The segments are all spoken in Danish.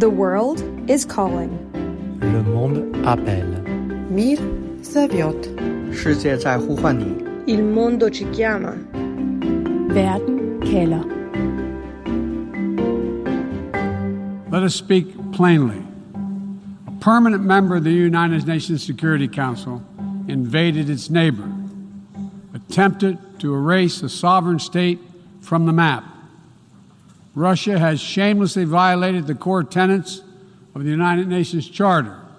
The world is calling. Le monde appelle. Mir zawiot. 世界在呼唤你。Il mondo ci chiama. Werden Keller. Let us speak plainly. A permanent member of the United Nations Security Council invaded its neighbor, attempted to erase a sovereign state from the map. Russia has shamelessly violated the core tenets of the United Nations Charter.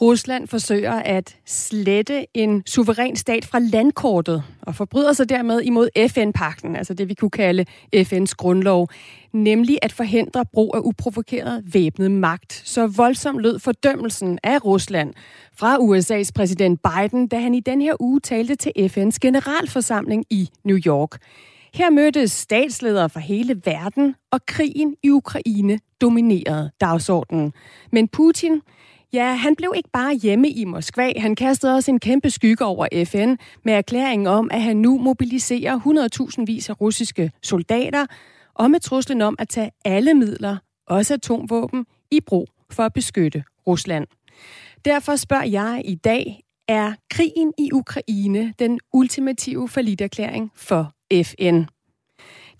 Rusland forsøger at slette en suveræn stat fra landkortet og forbryder sig dermed imod FN-pakten, altså det vi kunne kalde FN's grundlov, nemlig at forhindre brug af uprovokeret væbnet magt. Så voldsom lød fordømmelsen af Rusland fra USA's præsident Biden, da han i den her uge talte til FN's generalforsamling i New York. Her mødtes statsledere fra hele verden, og krigen i Ukraine dominerede dagsordenen. Men Putin, ja, han blev ikke bare hjemme i Moskva. Han kastede også en kæmpe skygge over FN med erklæringen om, at han nu mobiliserer 100.000 vis af russiske soldater, og med truslen om at tage alle midler, også atomvåben, i brug for at beskytte Rusland. Derfor spørger jeg i dag, er krigen i Ukraine den ultimative forlitterklæring for FN?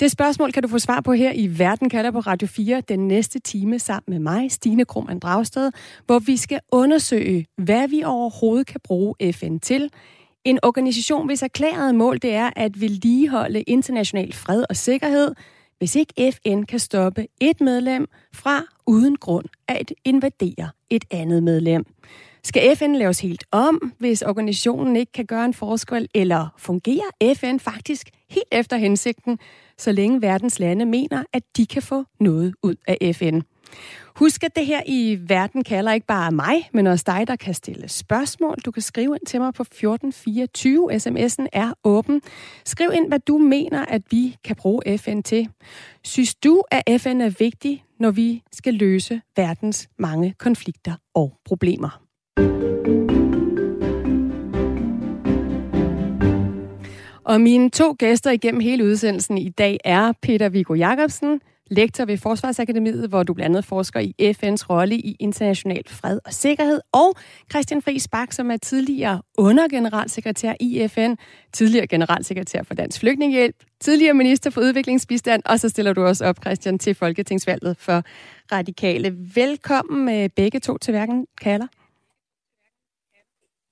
Det spørgsmål kan du få svar på her i Verden kalder på Radio 4 den næste time sammen med mig, Stine Krohmann Dragsted, hvor vi skal undersøge, hvad vi overhovedet kan bruge FN til. En organisation, hvis erklærede mål det er at vedligeholde international fred og sikkerhed, hvis ikke FN kan stoppe et medlem fra uden grund at invadere et andet medlem. Skal FN laves helt om, hvis organisationen ikke kan gøre en forskel, eller fungerer FN faktisk helt efter hensigten, så længe verdens lande mener, at de kan få noget ud af FN? Husk, at det her i Verden kalder ikke bare mig, men også dig, der kan stille spørgsmål. Du kan skrive ind til mig på 1424. SMS'en er åben. Skriv ind, hvad du mener, at vi kan bruge FN til. Synes du, at FN er vigtig, når vi skal løse verdens mange konflikter og problemer? Og mine to gæster igennem hele udsendelsen i dag er Peter Viggo Jacobsen, lektor ved Forsvarsakademiet, hvor du blandt andet forsker i FN's rolle i international fred og sikkerhed, og Christian Friis Bak, som er tidligere undergeneralsekretær i FN, tidligere generalsekretær for Dansk Flygtningehjælp, tidligere minister for udviklingsbistand, og så stiller du også op, Christian, til Folketingsvalget for Radikale. Velkommen øh, begge to til hverken kalder.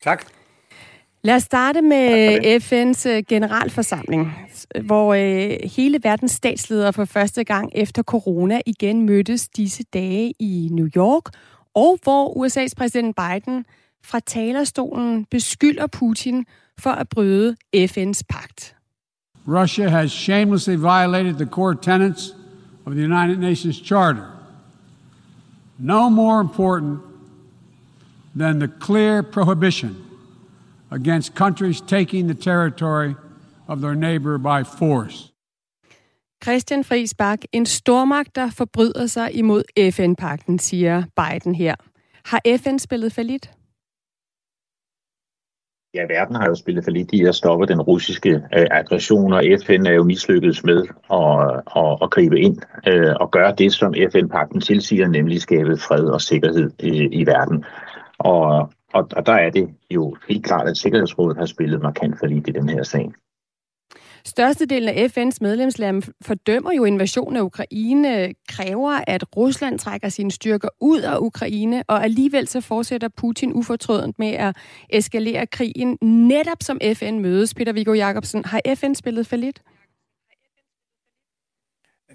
Tak. Lad os starte med FN's generalforsamling, hvor øh, hele verdens statsledere for første gang efter corona igen mødtes disse dage i New York, og hvor USA's præsident Biden fra talerstolen beskylder Putin for at bryde FN's pagt. Russia has shamelessly violated the core tenets of the United Nations Charter. No more important than the clear prohibition against countries taking the territory of their neighbor by force. Christian Friis Bak, en stormagt, der forbryder sig imod FN-pakten, siger Biden her. Har FN spillet for lidt? Ja, verden har jo spillet for lidt i at stoppe den russiske øh, aggression, og FN er jo mislykkedes med at, at, at gribe ind øh, og gøre det, som FN-pakten tilsiger, nemlig skabe fred og sikkerhed øh, i verden. Og, og, og der er det jo helt klart, at Sikkerhedsrådet har spillet markant for lidt i den her sag. Størstedelen af FN's medlemslande fordømmer jo invasionen af Ukraine, kræver, at Rusland trækker sine styrker ud af Ukraine, og alligevel så fortsætter Putin ufortrødent med at eskalere krigen, netop som FN mødes. Peter Viggo Jacobsen, har FN spillet for lidt?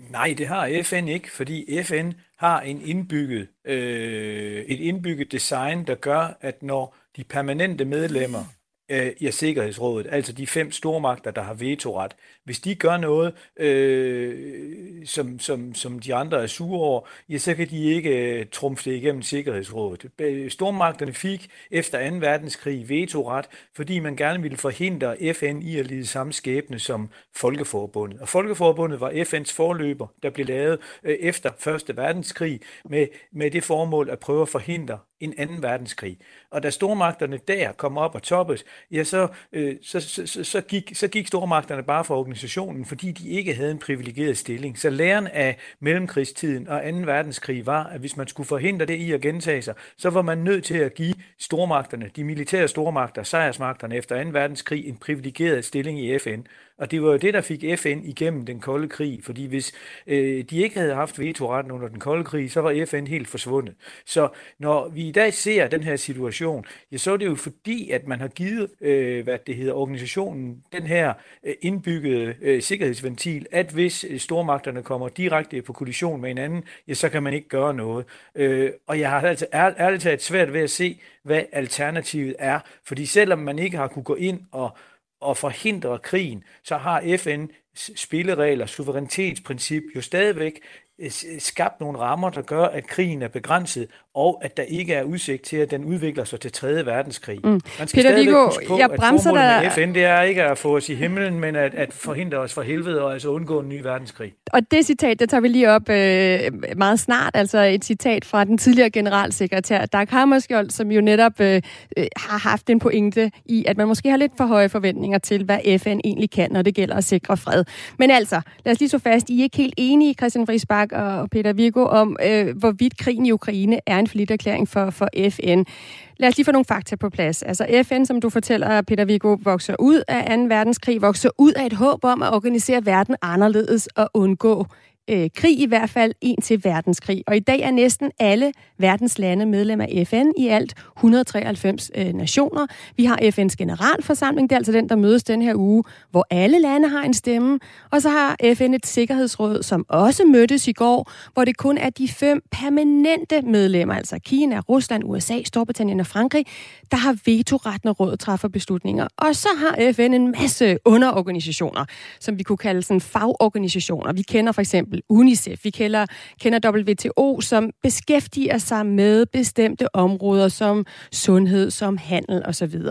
Nej, det har FN ikke, fordi FN har en indbygget, øh, et indbygget design, der gør, at når de permanente medlemmer øh, i Sikkerhedsrådet, altså de fem stormagter, der har vetoret, hvis de gør noget, øh, som, som, som de andre er sure over, ja, så kan de ikke øh, trumfe det igennem Sikkerhedsrådet. Stormagterne fik efter 2. verdenskrig vetoret, fordi man gerne ville forhindre FN i at lide samme skæbne som Folkeforbundet. Og Folkeforbundet var FN's forløber, der blev lavet øh, efter 1. verdenskrig med, med det formål at prøve at forhindre en anden verdenskrig. Og da stormagterne der kom op og toppes, ja, så, øh, så, så, så, så, gik, så gik stormagterne bare fra organisationen, fordi de ikke havde en privilegeret stilling. Så læren af mellemkrigstiden og 2. verdenskrig var, at hvis man skulle forhindre det i at gentage sig, så var man nødt til at give stormagterne, de militære stormagter, sejrsmagterne efter 2. verdenskrig, en privilegeret stilling i FN. Og det var jo det, der fik FN igennem den kolde krig, fordi hvis øh, de ikke havde haft vetoretten under den kolde krig, så var FN helt forsvundet. Så når vi i dag ser den her situation, ja, så er det jo fordi, at man har givet, øh, hvad det hedder, organisationen den her øh, indbyggede øh, sikkerhedsventil, at hvis øh, stormagterne kommer direkte på kollision med hinanden, ja, så kan man ikke gøre noget. Øh, og jeg har altså ærligt talt svært ved at se, hvad alternativet er, fordi selvom man ikke har kunne gå ind og og forhindre krigen, så har FN spilleregler, suverænitetsprincip jo stadigvæk skabt nogle rammer, der gør, at krigen er begrænset, og at der ikke er udsigt til, at den udvikler sig til 3. verdenskrig. Mm. Man skal Peter Viggo, på, jeg bremser dig... FN, det er ikke at få os i himlen, men at, at forhindre os fra helvede og altså undgå en ny verdenskrig. Og det citat, det tager vi lige op øh, meget snart, altså et citat fra den tidligere generalsekretær Dag Hammarskjold, som jo netop øh, øh, har haft en pointe i, at man måske har lidt for høje forventninger til, hvad FN egentlig kan, når det gælder at sikre fred. Men altså, lad os lige så fast, I er ikke helt enige, Christian Friis Bak og Peter Virgo om øh, hvorvidt krigen i Ukraine er en forlitterklæring for, for FN. Lad os lige få nogle fakta på plads. Altså FN, som du fortæller, Peter Viggo, vokser ud af 2. verdenskrig, vokser ud af et håb om at organisere verden anderledes og undgå øh, krig, i hvert fald en til verdenskrig. Og i dag er næsten alle verdens lande medlem af FN, i alt 193 øh, nationer. Vi har FN's generalforsamling, det er altså den, der mødes den her uge, hvor alle lande har en stemme. Og så har FN et sikkerhedsråd, som også mødtes i går, hvor det kun er de fem permanente medlemmer, altså Kina, Rusland, USA, Storbritannien og Frankrig, der har vetoret, når rådet træffer beslutninger. Og så har FN en masse underorganisationer, som vi kunne kalde sådan fagorganisationer. Vi kender for eksempel eksempel UNICEF. Vi kender, kender WTO, som beskæftiger sig med bestemte områder som sundhed, som handel osv.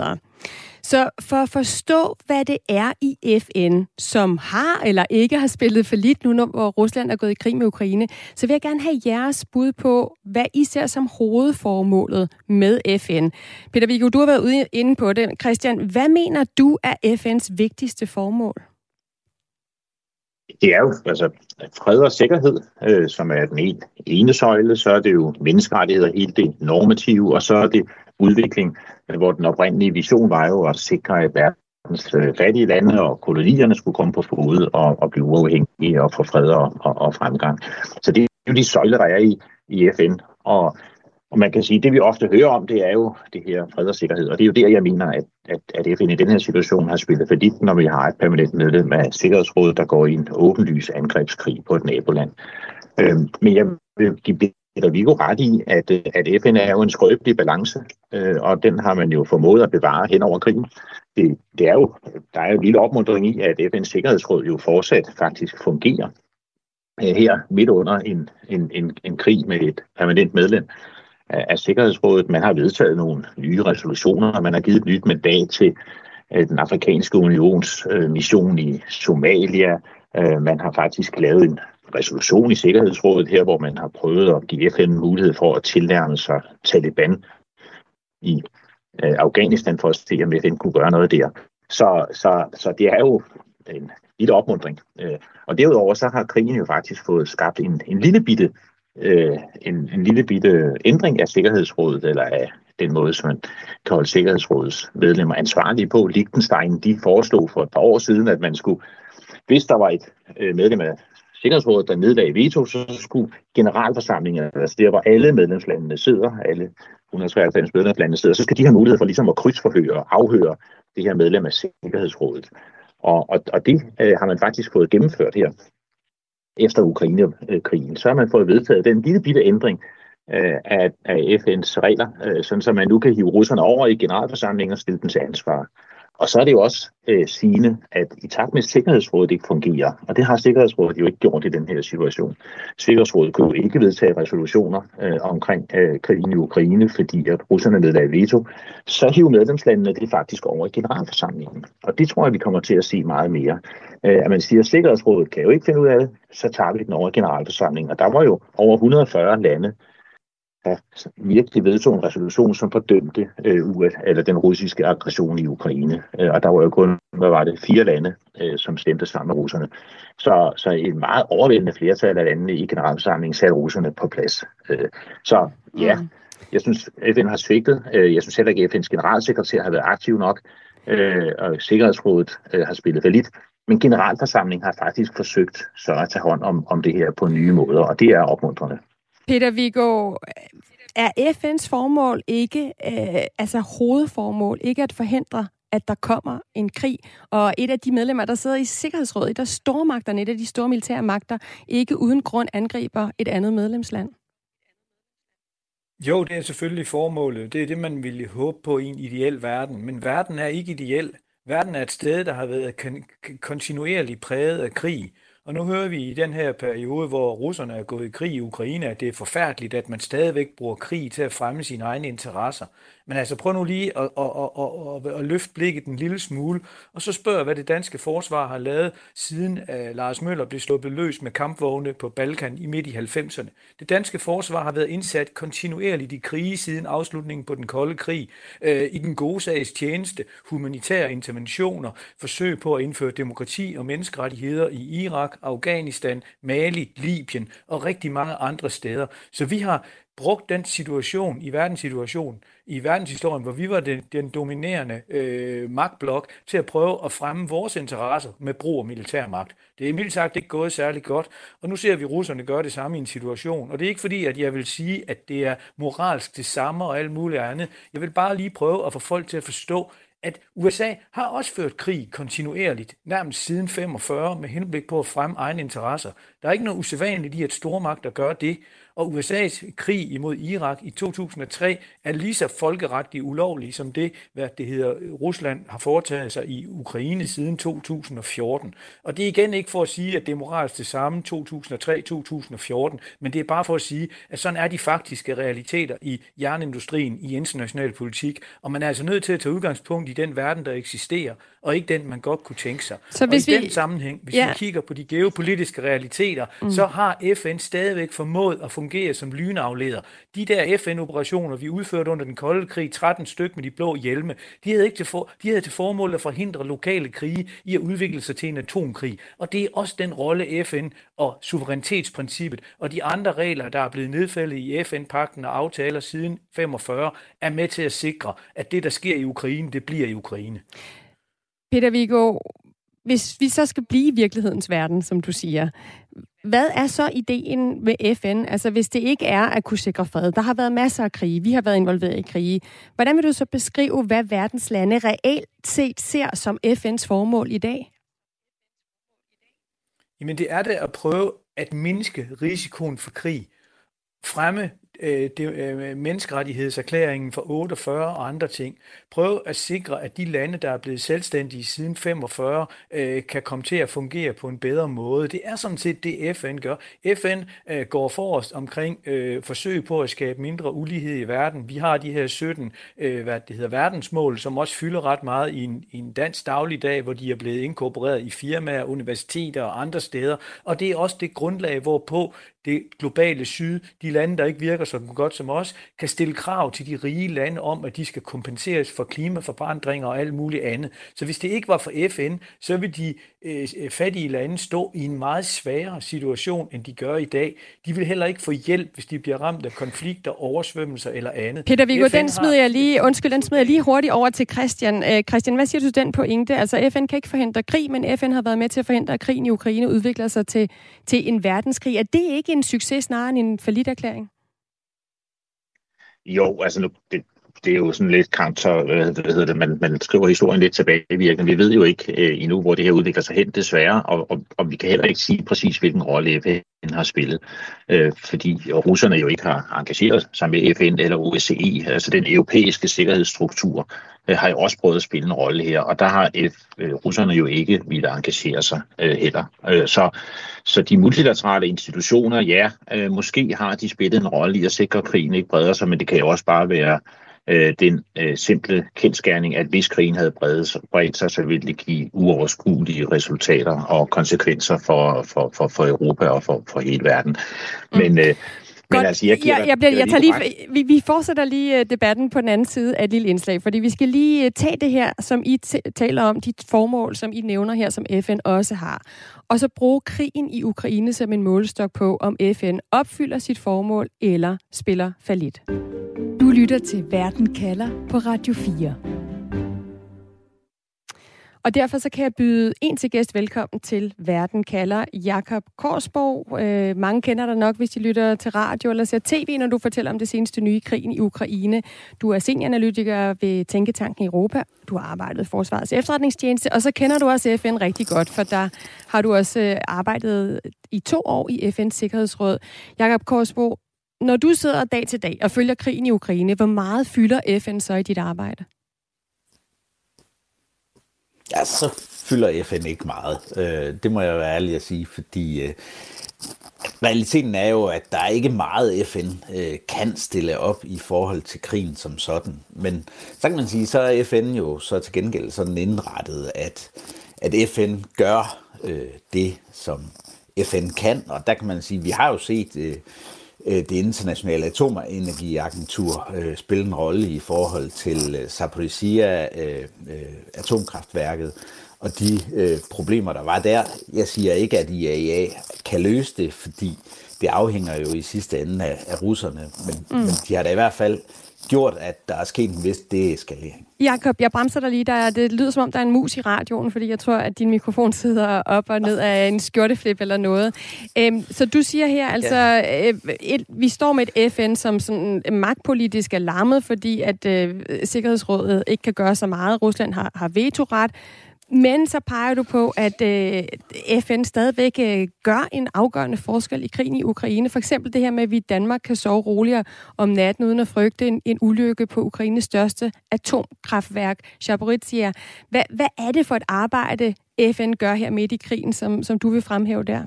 Så for at forstå, hvad det er i FN, som har eller ikke har spillet for lidt nu, hvor Rusland er gået i krig med Ukraine, så vil jeg gerne have jeres bud på, hvad I ser som hovedformålet med FN. Peter Viggo, du har været ude inde på det. Christian, hvad mener du er FN's vigtigste formål? Det er jo altså fred og sikkerhed, øh, som er den ene, ene søjle, så er det jo menneskerettigheder, helt det normative, og så er det udvikling, øh, hvor den oprindelige vision var jo at sikre, at verdens øh, fattige lande og kolonierne skulle komme på fod og, og blive uafhængige og få fred og, og, og fremgang. Så det er jo de søjler, der er i, i FN, og og man kan sige, at det vi ofte hører om, det er jo det her fred og sikkerhed. Og det er jo der, jeg mener, at, at, at FN i den her situation har spillet for dit, når vi har et permanent medlem af Sikkerhedsrådet, der går i en åbenlys angrebskrig på et naboland. Øhm, men jeg vil give Peter Viggo ret i, at, at FN er jo en skrøbelig balance, øh, og den har man jo formået at bevare hen over krigen. Det, det er jo, der er jo en lille opmuntring i, at FN's Sikkerhedsråd jo fortsat faktisk fungerer øh, her midt under en, en, en, en krig med et permanent medlem af Sikkerhedsrådet. Man har vedtaget nogle nye resolutioner, og man har givet et nyt mandat til øh, den afrikanske unions øh, mission i Somalia. Øh, man har faktisk lavet en resolution i Sikkerhedsrådet her, hvor man har prøvet at give FN mulighed for at tilnærme sig Taliban i Afghanistan for at se, om FN kunne gøre noget der. Så, så, så det er jo en lille opmundring. Og derudover så har krigen jo faktisk fået skabt en, en lille bitte øh, en, en lille bitte ændring af Sikkerhedsrådet, eller af den måde, som man kan holde Sikkerhedsrådets medlemmer ansvarlige på. Liechtenstein, de foreslog for et par år siden, at man skulle, hvis der var et øh, medlem af Sikkerhedsrådet, der nedlagde veto, så skulle generalforsamlingen, altså der hvor alle medlemslandene sidder, alle 193 medlemslandene sidder, så skal de have mulighed for ligesom at krydsforhøre og afhøre det her medlem af Sikkerhedsrådet. Og, og, og det øh, har man faktisk fået gennemført her efter Ukraine-krigen, så har man fået vedtaget den lille bitte ændring øh, af, af FN's regler, øh, sådan så man nu kan hive russerne over i generalforsamlingen og stille dem til ansvar. Og så er det jo også øh, sigende, at i takt med, at Sikkerhedsrådet ikke fungerer, og det har Sikkerhedsrådet jo ikke gjort i den her situation. Sikkerhedsrådet kunne jo ikke vedtage resolutioner øh, omkring øh, krigen i Ukraine, fordi at russerne nedlagde veto. Så hiver medlemslandene det faktisk over i generalforsamlingen. Og det tror jeg, vi kommer til at se meget mere. Øh, at man siger, at Sikkerhedsrådet kan jo ikke finde ud af det, så tager vi den over i generalforsamlingen. Og der var jo over 140 lande, der virkelig vedtog en resolution, som fordømte øh, US, eller den russiske aggression i Ukraine. Øh, og der var jo kun, hvad var det, fire lande, øh, som stemte sammen med russerne. Så, så et meget overvældende flertal af landene i generalforsamlingen satte russerne på plads. Øh, så ja, mm. jeg synes, FN har svigtet. Øh, jeg synes heller ikke, at FN's generalsekretær har været aktiv nok, øh, og Sikkerhedsrådet øh, har spillet for lidt. Men generalforsamlingen har faktisk forsøgt så at tage hånd om, om det her på nye måder, og det er opmuntrende. Peter Viggo, er FN's formål ikke, øh, altså hovedformål, ikke at forhindre, at der kommer en krig, og et af de medlemmer, der sidder i Sikkerhedsrådet, et af stormagterne, et af de store militære magter, ikke uden grund angriber et andet medlemsland? Jo, det er selvfølgelig formålet. Det er det, man ville håbe på i en ideel verden. Men verden er ikke ideel. Verden er et sted, der har været kontinuerligt præget af krig. Og nu hører vi i den her periode, hvor russerne er gået i krig i Ukraine, at det er forfærdeligt, at man stadigvæk bruger krig til at fremme sine egne interesser. Men altså prøv nu lige at, at, at, at, at løfte blikket en lille smule, og så spørg, hvad det danske forsvar har lavet, siden uh, Lars Møller blev sluppet løs med kampvogne på Balkan i midt i 90'erne. Det danske forsvar har været indsat kontinuerligt i krige siden afslutningen på den kolde krig, uh, i den gode sags tjeneste, humanitære interventioner, forsøg på at indføre demokrati og menneskerettigheder i Irak, Afghanistan, Mali, Libyen og rigtig mange andre steder. Så vi har brugt den situation i verdenssituationen, i verdenshistorien, hvor vi var den, den dominerende øh, magtblok, til at prøve at fremme vores interesser med brug af militærmagt. Det er mildt sagt ikke gået særlig godt, og nu ser vi russerne gøre det samme i en situation. Og det er ikke fordi, at jeg vil sige, at det er moralsk det samme og alt muligt andet. Jeg vil bare lige prøve at få folk til at forstå, at USA har også ført krig kontinuerligt, nærmest siden 45, med henblik på at fremme egne interesser. Der er ikke noget usædvanligt i, at stormagter gør det, og USA's krig imod Irak i 2003 er lige så folkeretligt ulovlig som det, hvad det hedder, Rusland har foretaget sig i Ukraine siden 2014. Og det er igen ikke for at sige, at det er moralsk det samme 2003-2014, men det er bare for at sige, at sådan er de faktiske realiteter i jernindustrien i international politik, og man er altså nødt til at tage udgangspunkt i den verden, der eksisterer, og ikke den, man godt kunne tænke sig. Så hvis og i vi... den sammenhæng, hvis ja. vi kigger på de geopolitiske realiteter, mm. så har FN stadigvæk formået at fungere som lynafleder. De der FN-operationer, vi udførte under den kolde krig, 13 styk med de blå hjelme, de havde, ikke til for, de havde til formål at forhindre lokale krige i at udvikle sig til en atomkrig. Og det er også den rolle FN og suverænitetsprincippet og de andre regler, der er blevet nedfældet i FN-pakten og aftaler siden 45, er med til at sikre, at det, der sker i Ukraine, det bliver i Ukraine. Peter Viggo, hvis vi så skal blive i virkelighedens verden, som du siger, hvad er så ideen med FN? Altså hvis det ikke er at kunne sikre fred. Der har været masser af krige. Vi har været involveret i krige. Hvordan vil du så beskrive, hvad verdens lande reelt set ser som FN's formål i dag? Jamen det er det at prøve at mindske risikoen for krig. Fremme øh, det, øh, menneskerettighedserklæringen for 48 og andre ting. Prøv at sikre, at de lande, der er blevet selvstændige siden 45, øh, kan komme til at fungere på en bedre måde. Det er sådan set det, FN gør. FN øh, går forrest omkring øh, forsøg på at skabe mindre ulighed i verden. Vi har de her 17 øh, hvad det hedder, verdensmål, som også fylder ret meget i en, i en dansk dagligdag, hvor de er blevet inkorporeret i firmaer, universiteter og andre steder. Og det er også det grundlag, hvorpå det globale syd, de lande, der ikke virker så godt som os, kan stille krav til de rige lande om, at de skal kompenseres for klimaforandringer og alt muligt andet. Så hvis det ikke var for FN, så vil de øh, fattige lande stå i en meget sværere situation, end de gør i dag. De vil heller ikke få hjælp, hvis de bliver ramt af konflikter, oversvømmelser eller andet. Peter Viggo, den smider jeg lige, undskyld, den smider jeg lige hurtigt over til Christian. Øh, Christian, hvad siger du til den pointe? Altså FN kan ikke forhindre krig, men FN har været med til at forhindre, at krigen i Ukraine udvikler sig til, til en verdenskrig. Er det ikke en succes snarere end en erklæring? Jo, altså nu, det, det er jo sådan lidt counter, hvad hedder det, man, man skriver historien lidt tilbage i virkeligheden. Vi ved jo ikke øh, endnu, hvor det her udvikler sig hen, desværre, og, og, og vi kan heller ikke sige præcis, hvilken rolle FN har spillet, øh, fordi russerne jo ikke har engageret sig med FN eller OSCE, altså den europæiske sikkerhedsstruktur, øh, har jo også prøvet at spille en rolle her, og der har F, øh, russerne jo ikke ville engagere sig øh, heller. Øh, så, så de multilaterale institutioner, ja, øh, måske har de spillet en rolle i at sikre, at krigen ikke breder sig, men det kan jo også bare være øh, den øh, simple kendskærning, at hvis krigen havde bredt, bredt sig, så ville det give uoverskuelige resultater og konsekvenser for, for, for, for Europa og for, for hele verden. Mm. Men, øh, Godt. Altså, jeg, jeg, jeg, bliver, jeg tager lige, vi, vi fortsætter lige øh, debatten på den anden side af et lille indslag, fordi vi skal lige øh, tage det her, som I taler om, de formål, som I nævner her, som FN også har, og så bruge krigen i Ukraine som en målestok på, om FN opfylder sit formål eller spiller falit. Du lytter til Verden kalder på Radio 4. Og derfor så kan jeg byde en til gæst velkommen til Verden kalder Jakob Korsborg. Øh, mange kender dig nok, hvis de lytter til radio eller ser tv, når du fortæller om det seneste nye krigen i Ukraine. Du er senioranalytiker ved Tænketanken Europa. Du har arbejdet i Forsvarets efterretningstjeneste, og så kender du også FN rigtig godt, for der har du også øh, arbejdet i to år i FN's Sikkerhedsråd. Jakob Korsborg, når du sidder dag til dag og følger krigen i Ukraine, hvor meget fylder FN så i dit arbejde? Ja, så fylder FN ikke meget. Øh, det må jeg være ærlig at sige, fordi øh, realiteten er jo, at der er ikke meget FN øh, kan stille op i forhold til krigen som sådan. Men så kan man sige, så er FN jo så til gengæld sådan indrettet, at, at FN gør øh, det, som FN kan. Og der kan man sige, vi har jo set... Øh, det internationale atomenergiagentur øh, spille en rolle i forhold til øh, Zaporizhia øh, øh, atomkraftværket og de øh, problemer, der var der. Jeg siger ikke, at IAEA kan løse det, fordi det afhænger jo i sidste ende af, af russerne, men, mm. men de har da i hvert fald gjort, at der er sket en vis deeskalering. Jakob, jeg bremser dig lige. Der, det lyder som om, der er en mus i radioen, fordi jeg tror, at din mikrofon sidder op og ned af en skjorteflip eller noget. Øhm, så du siger her, altså, ja. øh, et, vi står med et FN, som sådan magtpolitisk er lammet, fordi at øh, Sikkerhedsrådet ikke kan gøre så meget. Rusland har, har vetoret. Men så peger du på, at øh, FN stadigvæk øh, gør en afgørende forskel i krigen i Ukraine. For eksempel det her med, at vi i Danmark kan sove roligere om natten, uden at frygte en, en ulykke på Ukraines største atomkraftværk, Zaporizhia. Hvad, hvad er det for et arbejde, FN gør her midt i krigen, som, som du vil fremhæve der?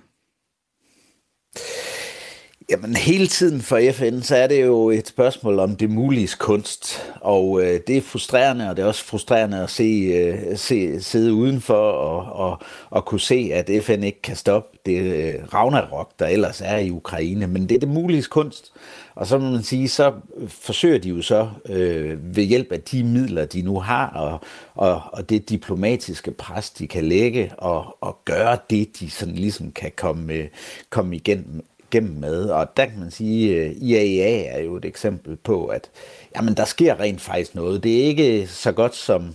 Jamen hele tiden for FN, så er det jo et spørgsmål om det mulige kunst, og øh, det er frustrerende, og det er også frustrerende at se, øh, se sidde udenfor og, og, og kunne se, at FN ikke kan stoppe det øh, Ragnarok, der ellers er i Ukraine, men det er det mulige kunst, og så må man sige, så forsøger de jo så øh, ved hjælp af de midler, de nu har, og, og, og det diplomatiske pres, de kan lægge, og, og gøre det, de sådan ligesom kan komme, komme igennem igennem med. Og der kan man sige, øh, at IAEA er jo et eksempel på, at jamen, der sker rent faktisk noget. Det er ikke så godt, som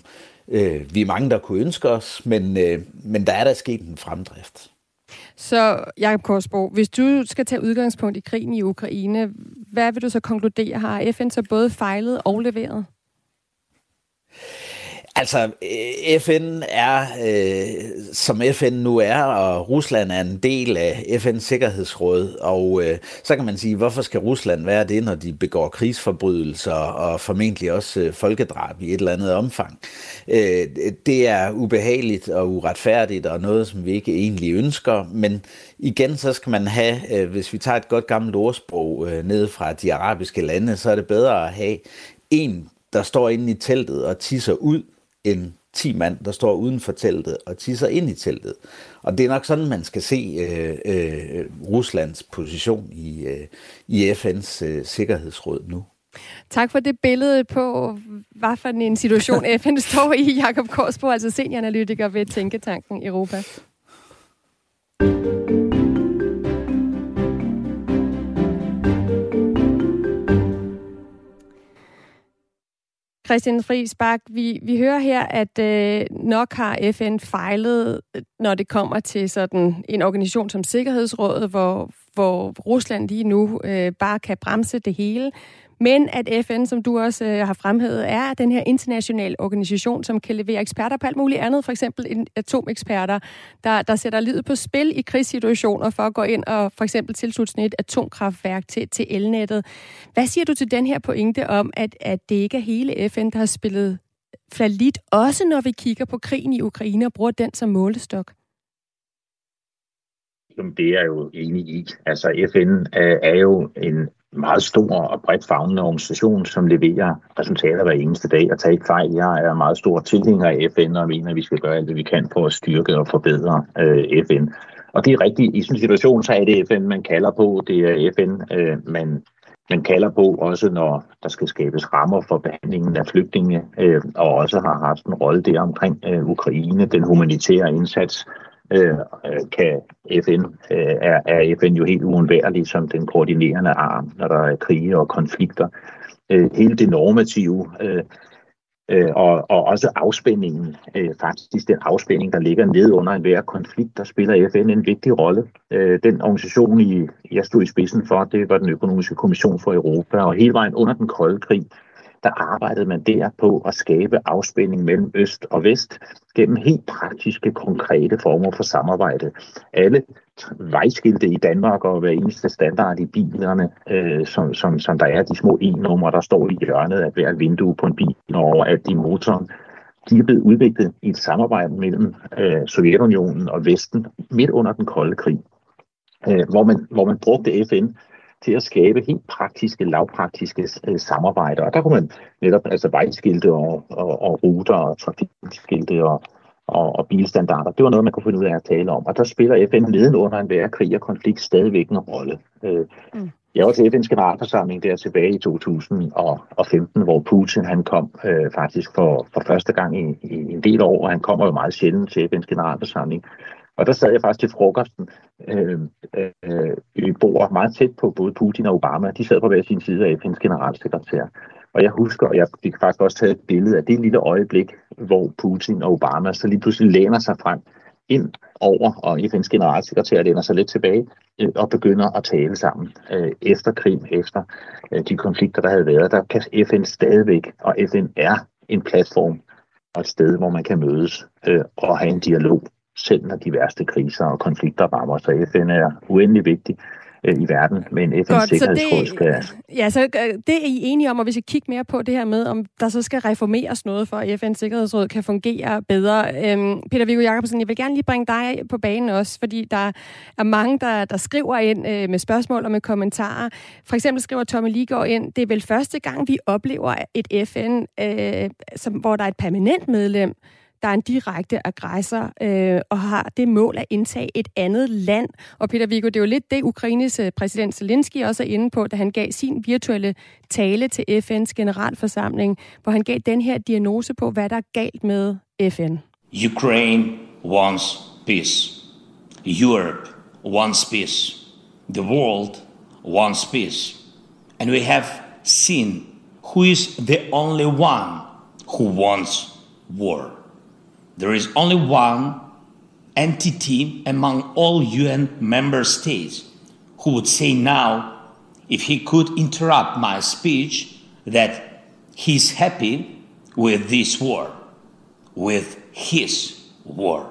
øh, vi er mange, der kunne ønske os, men, øh, men der er der sket en fremdrift. Så Jakob Korsbo, hvis du skal tage udgangspunkt i krigen i Ukraine, hvad vil du så konkludere? Har FN så både fejlet og leveret? Altså, øh, FN er, øh, som FN nu er, og Rusland er en del af FN's Sikkerhedsråd, og øh, så kan man sige, hvorfor skal Rusland være det, når de begår krigsforbrydelser og formentlig også øh, folkedrab i et eller andet omfang? Øh, det er ubehageligt og uretfærdigt og noget, som vi ikke egentlig ønsker, men igen, så skal man have, øh, hvis vi tager et godt gammelt ordsprog øh, ned fra de arabiske lande, så er det bedre at have en, der står inde i teltet og tisser ud, end 10 mand, der står uden for teltet og tisser ind i teltet. Og det er nok sådan, man skal se øh, øh, Ruslands position i, øh, i FN's øh, Sikkerhedsråd nu. Tak for det billede på, hvad for en situation FN står i, Jakob Korsbo, altså senioranalytiker ved Tænketanken Europa. Christian Friis Bak, vi, vi hører her, at øh, nok har FN fejlet, når det kommer til sådan en organisation som Sikkerhedsrådet, hvor, hvor Rusland lige nu øh, bare kan bremse det hele. Men at FN, som du også øh, har fremhævet, er den her internationale organisation, som kan levere eksperter på alt muligt andet, for eksempel atomeksperter, der, der sætter livet på spil i krigssituationer for at gå ind og for eksempel tilslutte et atomkraftværk til, til elnettet. Hvad siger du til den her pointe om, at, at det ikke er hele FN, der har spillet flalit, også når vi kigger på krigen i Ukraine og bruger den som målestok? Det er jeg jo enig i. Altså FN øh, er jo en meget stor og bredt fagnende organisation, som leverer resultater hver eneste dag. Og tag ikke fejl, jeg er meget stor tilhænger af FN og mener, at vi skal gøre alt hvad vi kan for at styrke og forbedre øh, FN. og det er rigtigt. I sådan en situation, så er det FN, man kalder på. Det er FN, øh, man, man kalder på, også når der skal skabes rammer for behandlingen af flygtninge, øh, og også har haft en rolle der omkring øh, Ukraine, den humanitære indsats. Øh, kan FN, øh, er, er FN jo helt uundværlig som den koordinerende arm, når der er krige og konflikter. Øh, hele det normative øh, øh, og, og også afspændingen, øh, faktisk den afspænding, der ligger ned under enhver konflikt, der spiller FN en vigtig rolle. Øh, den organisation, I, jeg stod i spidsen for, det var den økonomiske kommission for Europa, og hele vejen under den kolde krig, der arbejdede man der på at skabe afspænding mellem øst og vest gennem helt praktiske, konkrete former for samarbejde. Alle vejskilte i Danmark og hver eneste standard i bilerne, øh, som, som, som der er de små e-numre, der står i hjørnet af hver vindue på en bil og overalt i motoren, de er blevet udviklet i et samarbejde mellem øh, Sovjetunionen og Vesten midt under den kolde krig, øh, hvor, man, hvor man brugte FN til at skabe helt praktiske, lavpraktiske øh, samarbejder. Og der kunne man netop altså vejskilte og, og, og ruter og trafikskilte og, og, og bilstandarder. Det var noget, man kunne finde ud af at tale om. Og der spiller FN nedenunder en hver krig og konflikt stadigvæk en rolle. Øh, mm. Jeg var til FN's generalforsamling der tilbage i 2015, hvor Putin han kom øh, faktisk for, for første gang i, i en del år, og han kommer jo meget sjældent til FN's generalforsamling. Og der sad jeg faktisk til frokosten øh, øh, øh i bord meget tæt på både Putin og Obama. De sad på hver sin side af FN's generalsekretær. Og jeg husker, og jeg fik faktisk også taget et billede af det lille øjeblik, hvor Putin og Obama så lige pludselig læner sig frem ind over, og FN's generalsekretær læner sig lidt tilbage øh, og begynder at tale sammen. Øh, efter Krim, efter øh, de konflikter, der havde været, der kan FN stadigvæk, og FN er en platform og et sted, hvor man kan mødes øh, og have en dialog selv når de værste kriser og konflikter rammer. Så FN er uendelig vigtig øh, i verden, men FN's Godt, Sikkerhedsråd skal... Ja, så øh, det er I enige om, og vi skal kigge mere på det her med, om der så skal reformeres noget for, at FN's Sikkerhedsråd kan fungere bedre. Øhm, Peter Viggo Jacobsen, jeg vil gerne lige bringe dig på banen også, fordi der er mange, der, der skriver ind øh, med spørgsmål og med kommentarer. For eksempel skriver Tommy Ligård ind, det er vel første gang, vi oplever et FN, øh, som, hvor der er et permanent medlem, der er en direkte aggressor øh, og har det mål at indtage et andet land. Og Peter Viggo, det er jo lidt det, Ukraines øh, præsident Zelensky også er inde på, da han gav sin virtuelle tale til FN's generalforsamling, hvor han gav den her diagnose på, hvad der er galt med FN. Ukraine wants peace. Europe wants peace. The world wants peace. And we have seen who is the only one who wants war. There is only one entity among all UN member states who would say now, if he could interrupt my speech, that he's happy with this war, with his war.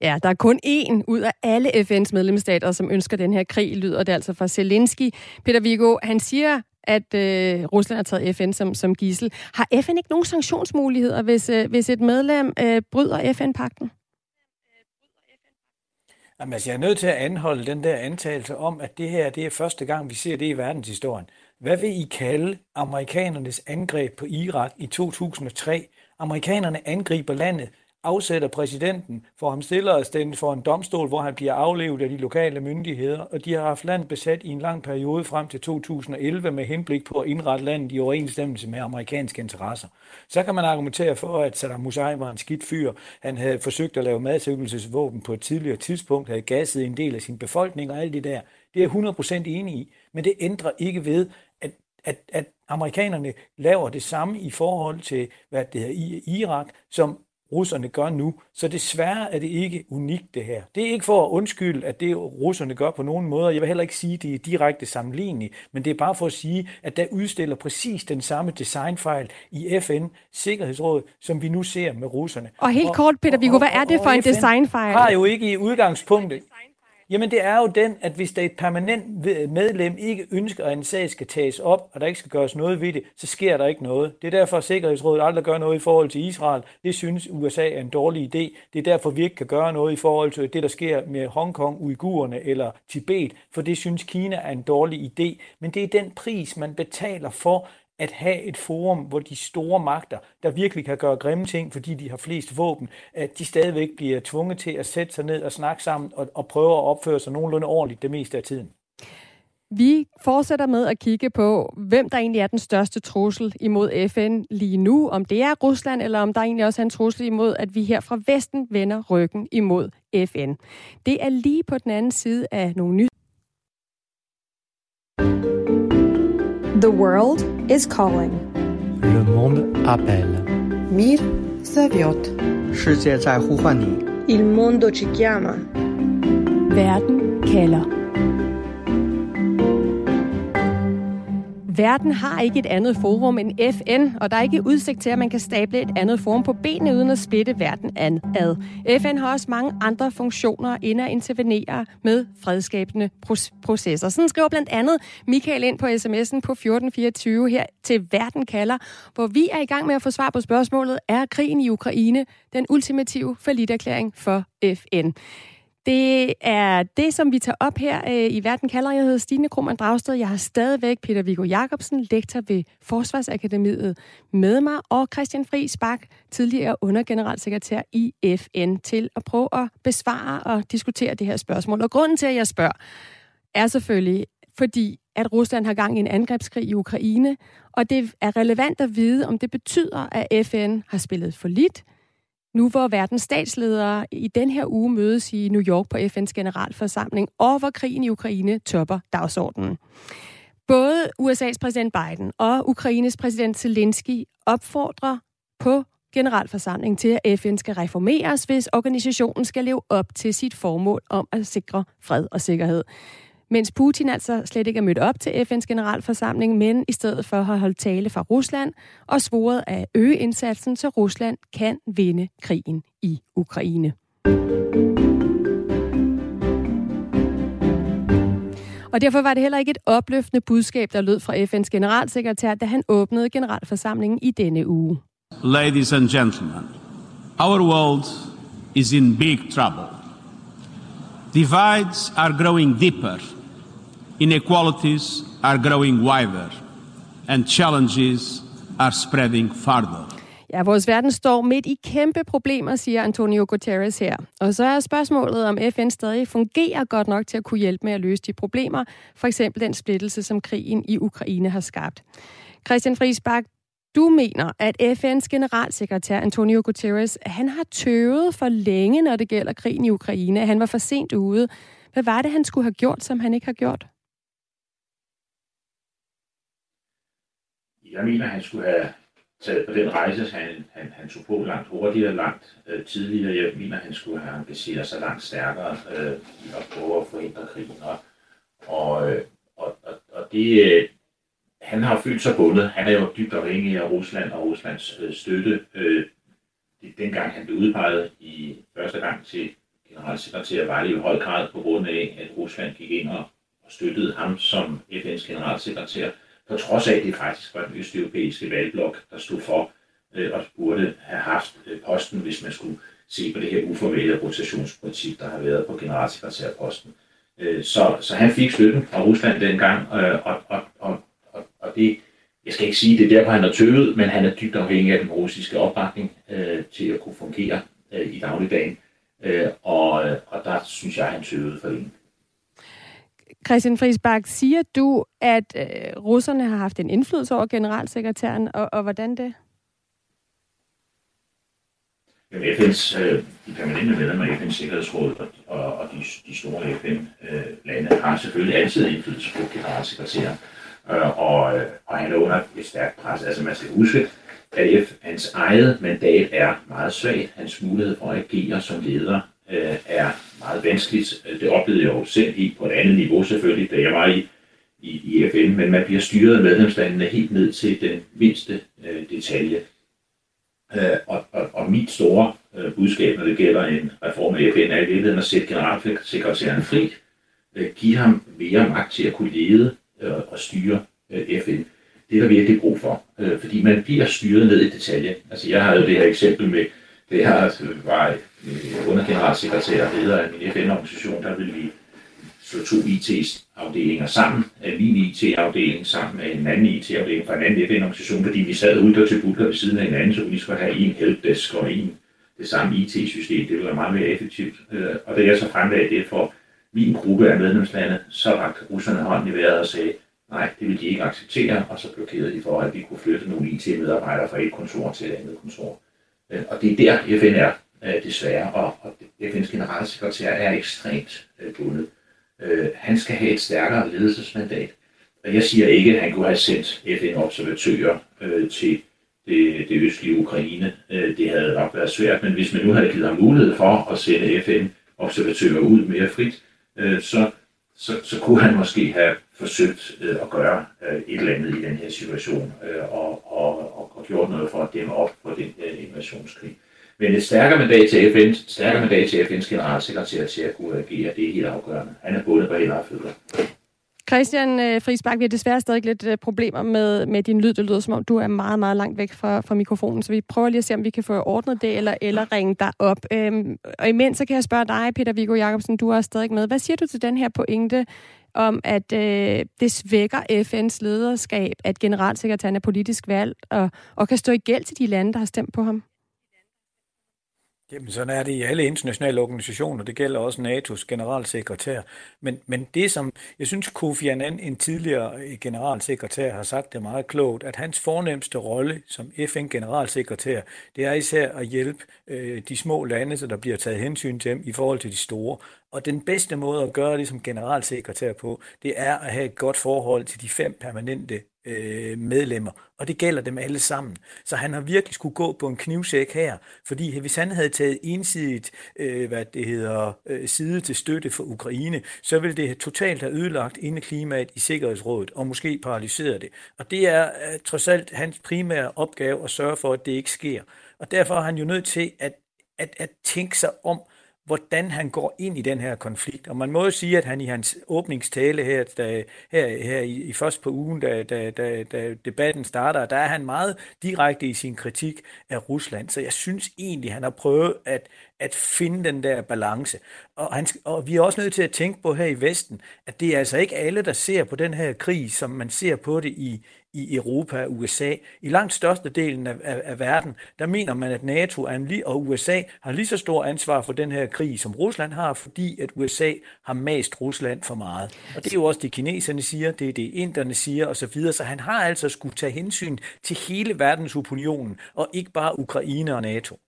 Ja, der er kun én ud af alle FN's medlemsstater, som ønsker den her krig, lyder det altså fra Zelensky. Peter Viggo, han siger, at øh, Rusland har taget FN som, som gissel. Har FN ikke nogen sanktionsmuligheder, hvis, øh, hvis et medlem øh, bryder FN-pakten? Jamen, altså, jeg er nødt til at anholde den der antagelse om, at det her det er første gang, vi ser det i verdenshistorien. Hvad vil I kalde amerikanernes angreb på Irak i 2003? Amerikanerne angriber landet afsætter præsidenten, for ham stiller og stændigt for en domstol, hvor han bliver aflevet af de lokale myndigheder, og de har haft land besat i en lang periode frem til 2011 med henblik på at indrette landet i overensstemmelse med amerikanske interesser. Så kan man argumentere for, at Saddam Hussein var en skidt fyr. Han havde forsøgt at lave madsøgelsesvåben på et tidligere tidspunkt, havde gasset en del af sin befolkning og alt det der. Det er jeg 100% enig i, men det ændrer ikke ved, at, at, at amerikanerne laver det samme i forhold til, hvad det hedder, Irak, som russerne gør nu. Så desværre er det ikke unikt det her. Det er ikke for at undskylde, at det russerne gør på nogen måder. Jeg vil heller ikke sige, at det er direkte sammenligneligt, men det er bare for at sige, at der udstiller præcis den samme designfejl i FN Sikkerhedsråd, som vi nu ser med russerne. Og helt kort, Peter Viggo, hvad er det for en designfejl? har jo ikke i udgangspunktet Jamen det er jo den, at hvis der er et permanent medlem ikke ønsker, at en sag skal tages op, og der ikke skal gøres noget ved det, så sker der ikke noget. Det er derfor, at Sikkerhedsrådet aldrig gør noget i forhold til Israel. Det synes USA er en dårlig idé. Det er derfor, vi ikke kan gøre noget i forhold til det, der sker med Hongkong, Uigurerne eller Tibet, for det synes Kina er en dårlig idé. Men det er den pris, man betaler for, at have et forum, hvor de store magter, der virkelig kan gøre grimme ting, fordi de har flest våben, at de stadigvæk bliver tvunget til at sætte sig ned og snakke sammen og, og prøve at opføre sig nogenlunde ordentligt det meste af tiden. Vi fortsætter med at kigge på, hvem der egentlig er den største trussel imod FN lige nu. Om det er Rusland, eller om der egentlig også er en trussel imod, at vi her fra Vesten vender ryggen imod FN. Det er lige på den anden side af nogle nyheder. The world is calling. Le monde appelle. Мир зовет. 世界在呼唤你。 Il mondo ci chiama. Verden kalder. Verden har ikke et andet forum end FN, og der er ikke udsigt til, at man kan stable et andet forum på benene uden at splitte verden ad. FN har også mange andre funktioner end at intervenere med fredskabende processer. Sådan skriver blandt andet Michael ind på sms'en på 1424 her til Verden kalder, hvor vi er i gang med at få svar på spørgsmålet, er krigen i Ukraine den ultimative forlitterklæring for FN? Det er det, som vi tager op her øh, i Verden kalder. Jeg hedder Stine Krohmann Dragsted. Jeg har stadigvæk Peter Viggo Jacobsen, lektor ved Forsvarsakademiet med mig, og Christian Fri Spak, tidligere undergeneralsekretær i FN, til at prøve at besvare og diskutere det her spørgsmål. Og grunden til, at jeg spørger, er selvfølgelig, fordi at Rusland har gang i en angrebskrig i Ukraine, og det er relevant at vide, om det betyder, at FN har spillet for lidt, nu hvor verdens statsledere i den her uge mødes i New York på FN's generalforsamling, og hvor krigen i Ukraine topper dagsordenen. Både USA's præsident Biden og Ukraines præsident Zelensky opfordrer på generalforsamlingen til, at FN skal reformeres, hvis organisationen skal leve op til sit formål om at sikre fred og sikkerhed. Mens Putin altså slet ikke er mødt op til FN's generalforsamling, men i stedet for har holdt tale fra Rusland og svoret at øge indsatsen, så Rusland kan vinde krigen i Ukraine. Og derfor var det heller ikke et opløftende budskab, der lød fra FN's generalsekretær, da han åbnede generalforsamlingen i denne uge. Ladies and gentlemen, our world is in big trouble. Divides are growing deeper Inequalities are growing wider, and challenges are spreading farther. Ja, vores verden står midt i kæmpe problemer, siger Antonio Guterres her. Og så er spørgsmålet, om FN stadig fungerer godt nok til at kunne hjælpe med at løse de problemer, for eksempel den splittelse, som krigen i Ukraine har skabt. Christian Friisbak, du mener, at FN's generalsekretær Antonio Guterres, han har tøvet for længe, når det gælder krigen i Ukraine. Han var for sent ude. Hvad var det, han skulle have gjort, som han ikke har gjort? Jeg mener, han skulle have taget på den rejse, han, han, han tog på langt hurtigere, langt øh, tidligere. Jeg mener, han skulle have engageret sig langt stærkere øh, i at prøve at forhindre krigen. Og, og, øh, og, og, og det, øh, han har følt sig bundet. Han er jo dybt afhængig af Rusland og Ruslands øh, støtte. Øh, det, dengang han blev udpeget i første gang til generalsekretær, var det i høj grad på grund af, at Rusland gik ind og støttede ham som FN's generalsekretær på trods af, at det faktisk var den østeuropæiske valgblok, der stod for øh, og burde have haft øh, posten, hvis man skulle se på det her uformelle rotationsprincip, der har været på generalsekretærposten. Øh, så, så han fik støtten fra Rusland dengang, øh, og, og, og, og, og det, jeg skal ikke sige, det er derfor, han er tøvet, men han er dybt afhængig af den russiske opbakning øh, til at kunne fungere øh, i dagligdagen. Øh, og, og der synes jeg, han tøvede for en. Christian Friisbak, siger du, at øh, russerne har haft en indflydelse over generalsekretæren, og, og hvordan det? Jamen, FN's, øh, de permanente medlemmer af FN's Sikkerhedsråd og, og, og de, de store FN-lande øh, har selvfølgelig altid indflydelse på generalsekretæren, øh, og, og han er under et stærkt pres. Altså man skal huske, at F, hans eget mandat er meget svagt. Hans mulighed for at agere som leder øh, er meget vanskeligt. Øh, det oplevede jeg jo selv i på et andet niveau selvfølgelig, da jeg var i, i, i FN, men man bliver styret af medlemslandene helt ned til den mindste øh, detalje. Øh, og, og, og mit store øh, budskab, når det gælder en reform af FN, er i virkeligheden at sætte generalsekretæren fri, øh, give ham mere magt til at kunne lede øh, og styre øh, FN. Det er der virkelig brug for, øh, fordi man bliver styret ned i detalje. Altså jeg har jo det her eksempel med, det her var Øh, undergeneralsekretær og leder af min FN-organisation, der ville vi slå to IT-afdelinger sammen, min IT-afdeling sammen med en anden IT-afdeling fra en anden FN-organisation, fordi vi sad ude til butter ved siden af hinanden, så vi skulle have en helpdesk og en det samme IT-system. Det ville være meget mere effektivt. Øh, og da jeg så fremlagde det for min gruppe af medlemslande, så rakte russerne hånden i vejret og sagde, nej, det vil de ikke acceptere, og så blokerede de for, at vi kunne flytte nogle IT-medarbejdere fra et kontor til et andet kontor. Øh, og det er der, FN er øh, desværre, og, og FN's generalsekretær er ekstremt øh, bundet. Øh, han skal have et stærkere ledelsesmandat. Og jeg siger ikke, at han kunne have sendt FN-observatører øh, til det, det østlige Ukraine. Det havde nok været svært, men hvis man nu havde givet ham mulighed for at sende FN-observatører ud mere frit, så, så, så kunne han måske have forsøgt øh, at gøre øh, et eller andet i den her situation øh, og, og, og, og gjort noget for at dæmme op for den her invasionskrig. Men et stærkere mandat til FN, stærkere mandat til FN's generalsekretær til at kunne agere, det er helt afgørende. Han er bundet på hele fødder. Christian øh, Friisbak, vi har desværre stadig lidt øh, problemer med, med din lyd. Det lyder som om, du er meget, meget langt væk fra, fra mikrofonen, så vi prøver lige at se, om vi kan få ordnet det, eller, eller ringe dig op. Øhm, og imens så kan jeg spørge dig, Peter Viggo Jacobsen, du er stadig med. Hvad siger du til den her pointe om, at øh, det svækker FN's lederskab, at generalsekretæren er politisk valgt og, og kan stå i gæld til de lande, der har stemt på ham? Jamen, sådan er det i alle internationale organisationer. Det gælder også NATO's generalsekretær. Men, men det, som jeg synes, Kofi Annan, en tidligere øh, generalsekretær, har sagt det meget klogt, at hans fornemmeste rolle som FN-generalsekretær, det er især at hjælpe øh, de små lande, så der bliver taget hensyn til dem i forhold til de store. Og den bedste måde at gøre det som generalsekretær på, det er at have et godt forhold til de fem permanente øh, medlemmer, og det gælder dem alle sammen. Så han har virkelig skulle gå på en knivsæk her, fordi hvis han havde taget ensidigt, øh, hvad det hedder, øh, side til støtte for Ukraine, så ville det totalt have ødelagt indeklimaet i Sikkerhedsrådet, og måske paralyseret det. Og det er øh, trods alt hans primære opgave at sørge for, at det ikke sker. Og derfor er han jo nødt til at, at, at tænke sig om, hvordan han går ind i den her konflikt. Og man må jo sige, at han i hans åbningstale her, da, her, her i, i først på ugen, da, da, da, da debatten starter, der er han meget direkte i sin kritik af Rusland. Så jeg synes egentlig, han har prøvet at, at finde den der balance. Og, han, og vi er også nødt til at tænke på her i Vesten, at det er altså ikke alle, der ser på den her krig, som man ser på det i, i Europa og USA. I langt størstedelen af, af, af verden, der mener man, at NATO er en, og USA har lige så stor ansvar for den her krig, som Rusland har, fordi at USA har mast Rusland for meget. Og det er jo også det, kineserne siger, det er det, inderne siger osv., så han har altså skulle tage hensyn til hele verdensopinionen, og ikke bare Ukraine og NATO.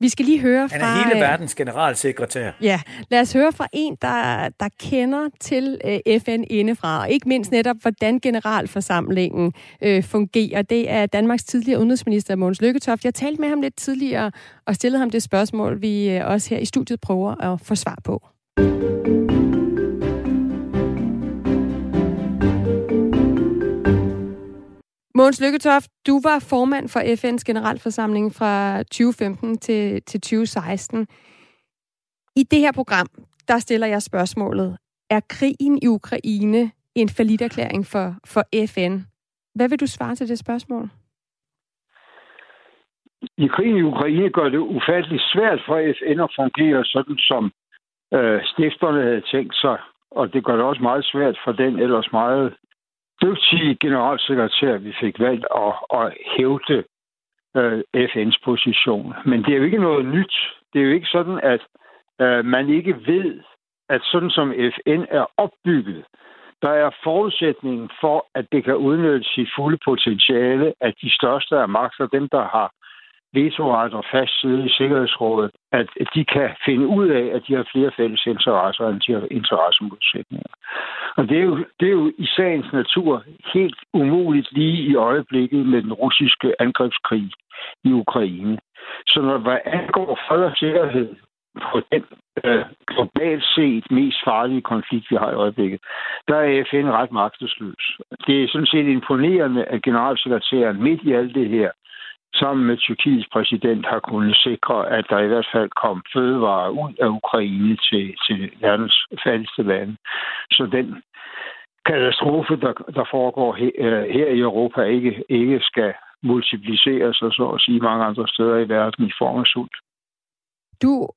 Vi skal lige høre fra... Han er hele øh, verdens generalsekretær. Ja, lad os høre fra en, der, der kender til øh, FN indefra, og ikke mindst netop, hvordan generalforsamlingen øh, fungerer. Det er Danmarks tidligere udenrigsminister, Mogens Lykketoft. Jeg talte med ham lidt tidligere og stillede ham det spørgsmål, vi øh, også her i studiet prøver at få svar på. Måns Lykketoft, du var formand for FN's generalforsamling fra 2015 til, til 2016. I det her program, der stiller jeg spørgsmålet, er krigen i Ukraine en erklæring for, for FN? Hvad vil du svare til det spørgsmål? I krigen i Ukraine gør det ufatteligt svært for FN at fungere sådan, som øh, stifterne havde tænkt sig. Og det gør det også meget svært for den ellers meget dygtige generalsekretær, vi fik valgt at, at hævde øh, FN's position. Men det er jo ikke noget nyt. Det er jo ikke sådan, at øh, man ikke ved, at sådan som FN er opbygget, der er forudsætningen for, at det kan udnytte sit fulde potentiale, at de største af magter, dem der har vetoret og fast side i Sikkerhedsrådet, at de kan finde ud af, at de har flere fælles interesser, end de har interessemodsætninger. Og det er, jo, det er jo i sagens natur helt umuligt lige i øjeblikket med den russiske angrebskrig i Ukraine. Så når hvad angår fred og sikkerhed på den øh, globalt set mest farlige konflikt, vi har i øjeblikket, der er FN ret magtesløs. Det er sådan set imponerende, at generalsekretæren midt i alt det her sammen med Tyrkiets præsident har kunnet sikre, at der i hvert fald kom fødevarer ud af Ukraine til, til verdens fattigste lande. Så den katastrofe, der, der foregår her, øh, her i Europa, ikke, ikke skal multipliceres, og så at sige mange andre steder i verden i form af sult. Du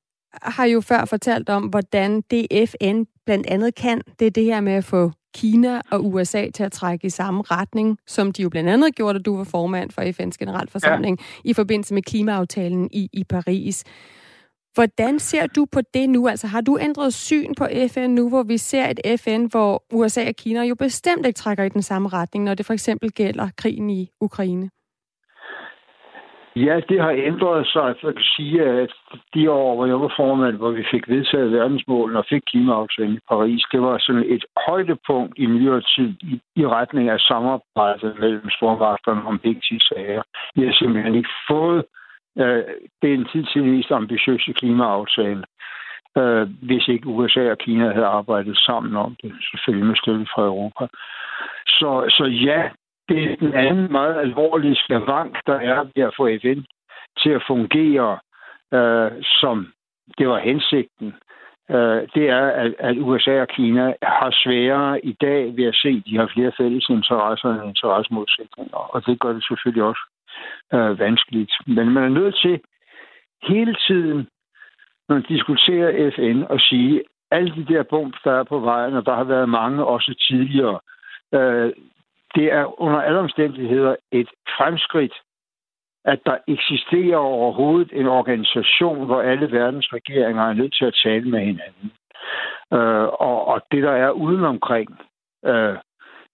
har jo før fortalt om, hvordan det FN blandt andet kan. Det er det her med at få Kina og USA til at trække i samme retning, som de jo blandt andet gjorde, da du var formand for FN's generalforsamling ja. i forbindelse med klimaaftalen i, i Paris. Hvordan ser du på det nu? Altså har du ændret syn på FN nu, hvor vi ser et FN, hvor USA og Kina jo bestemt ikke trækker i den samme retning, når det for eksempel gælder krigen i Ukraine? Ja, det har ændret sig. Jeg kan sige, at de år, hvor jeg var formand, hvor vi fik vedtaget verdensmålene og fik klimaaftalen i Paris, det var sådan et højdepunkt i nyere tid i, i retning af samarbejdet mellem stormagterne om vigtige sager. Vi har simpelthen ikke fået øh, den tid til mest ambitiøse klimaaftale, øh, hvis ikke USA og Kina havde arbejdet sammen om det, selvfølgelig med støtte fra Europa. Så, så ja, det er den anden meget alvorlige skavank, der er ved at få FN til at fungere, øh, som det var hensigten. Øh, det er, at, at USA og Kina har sværere i dag ved at se, at de har flere fælles interesser end interessemodsætninger. Og det gør det selvfølgelig også øh, vanskeligt. Men man er nødt til hele tiden, når man diskuterer FN, at sige, alle de der bump, der er på vejen, og der har været mange også tidligere, øh, det er under alle omstændigheder et fremskridt, at der eksisterer overhovedet en organisation, hvor alle verdens regeringer er nødt til at tale med hinanden. Øh, og, og det, der er udenomkring øh,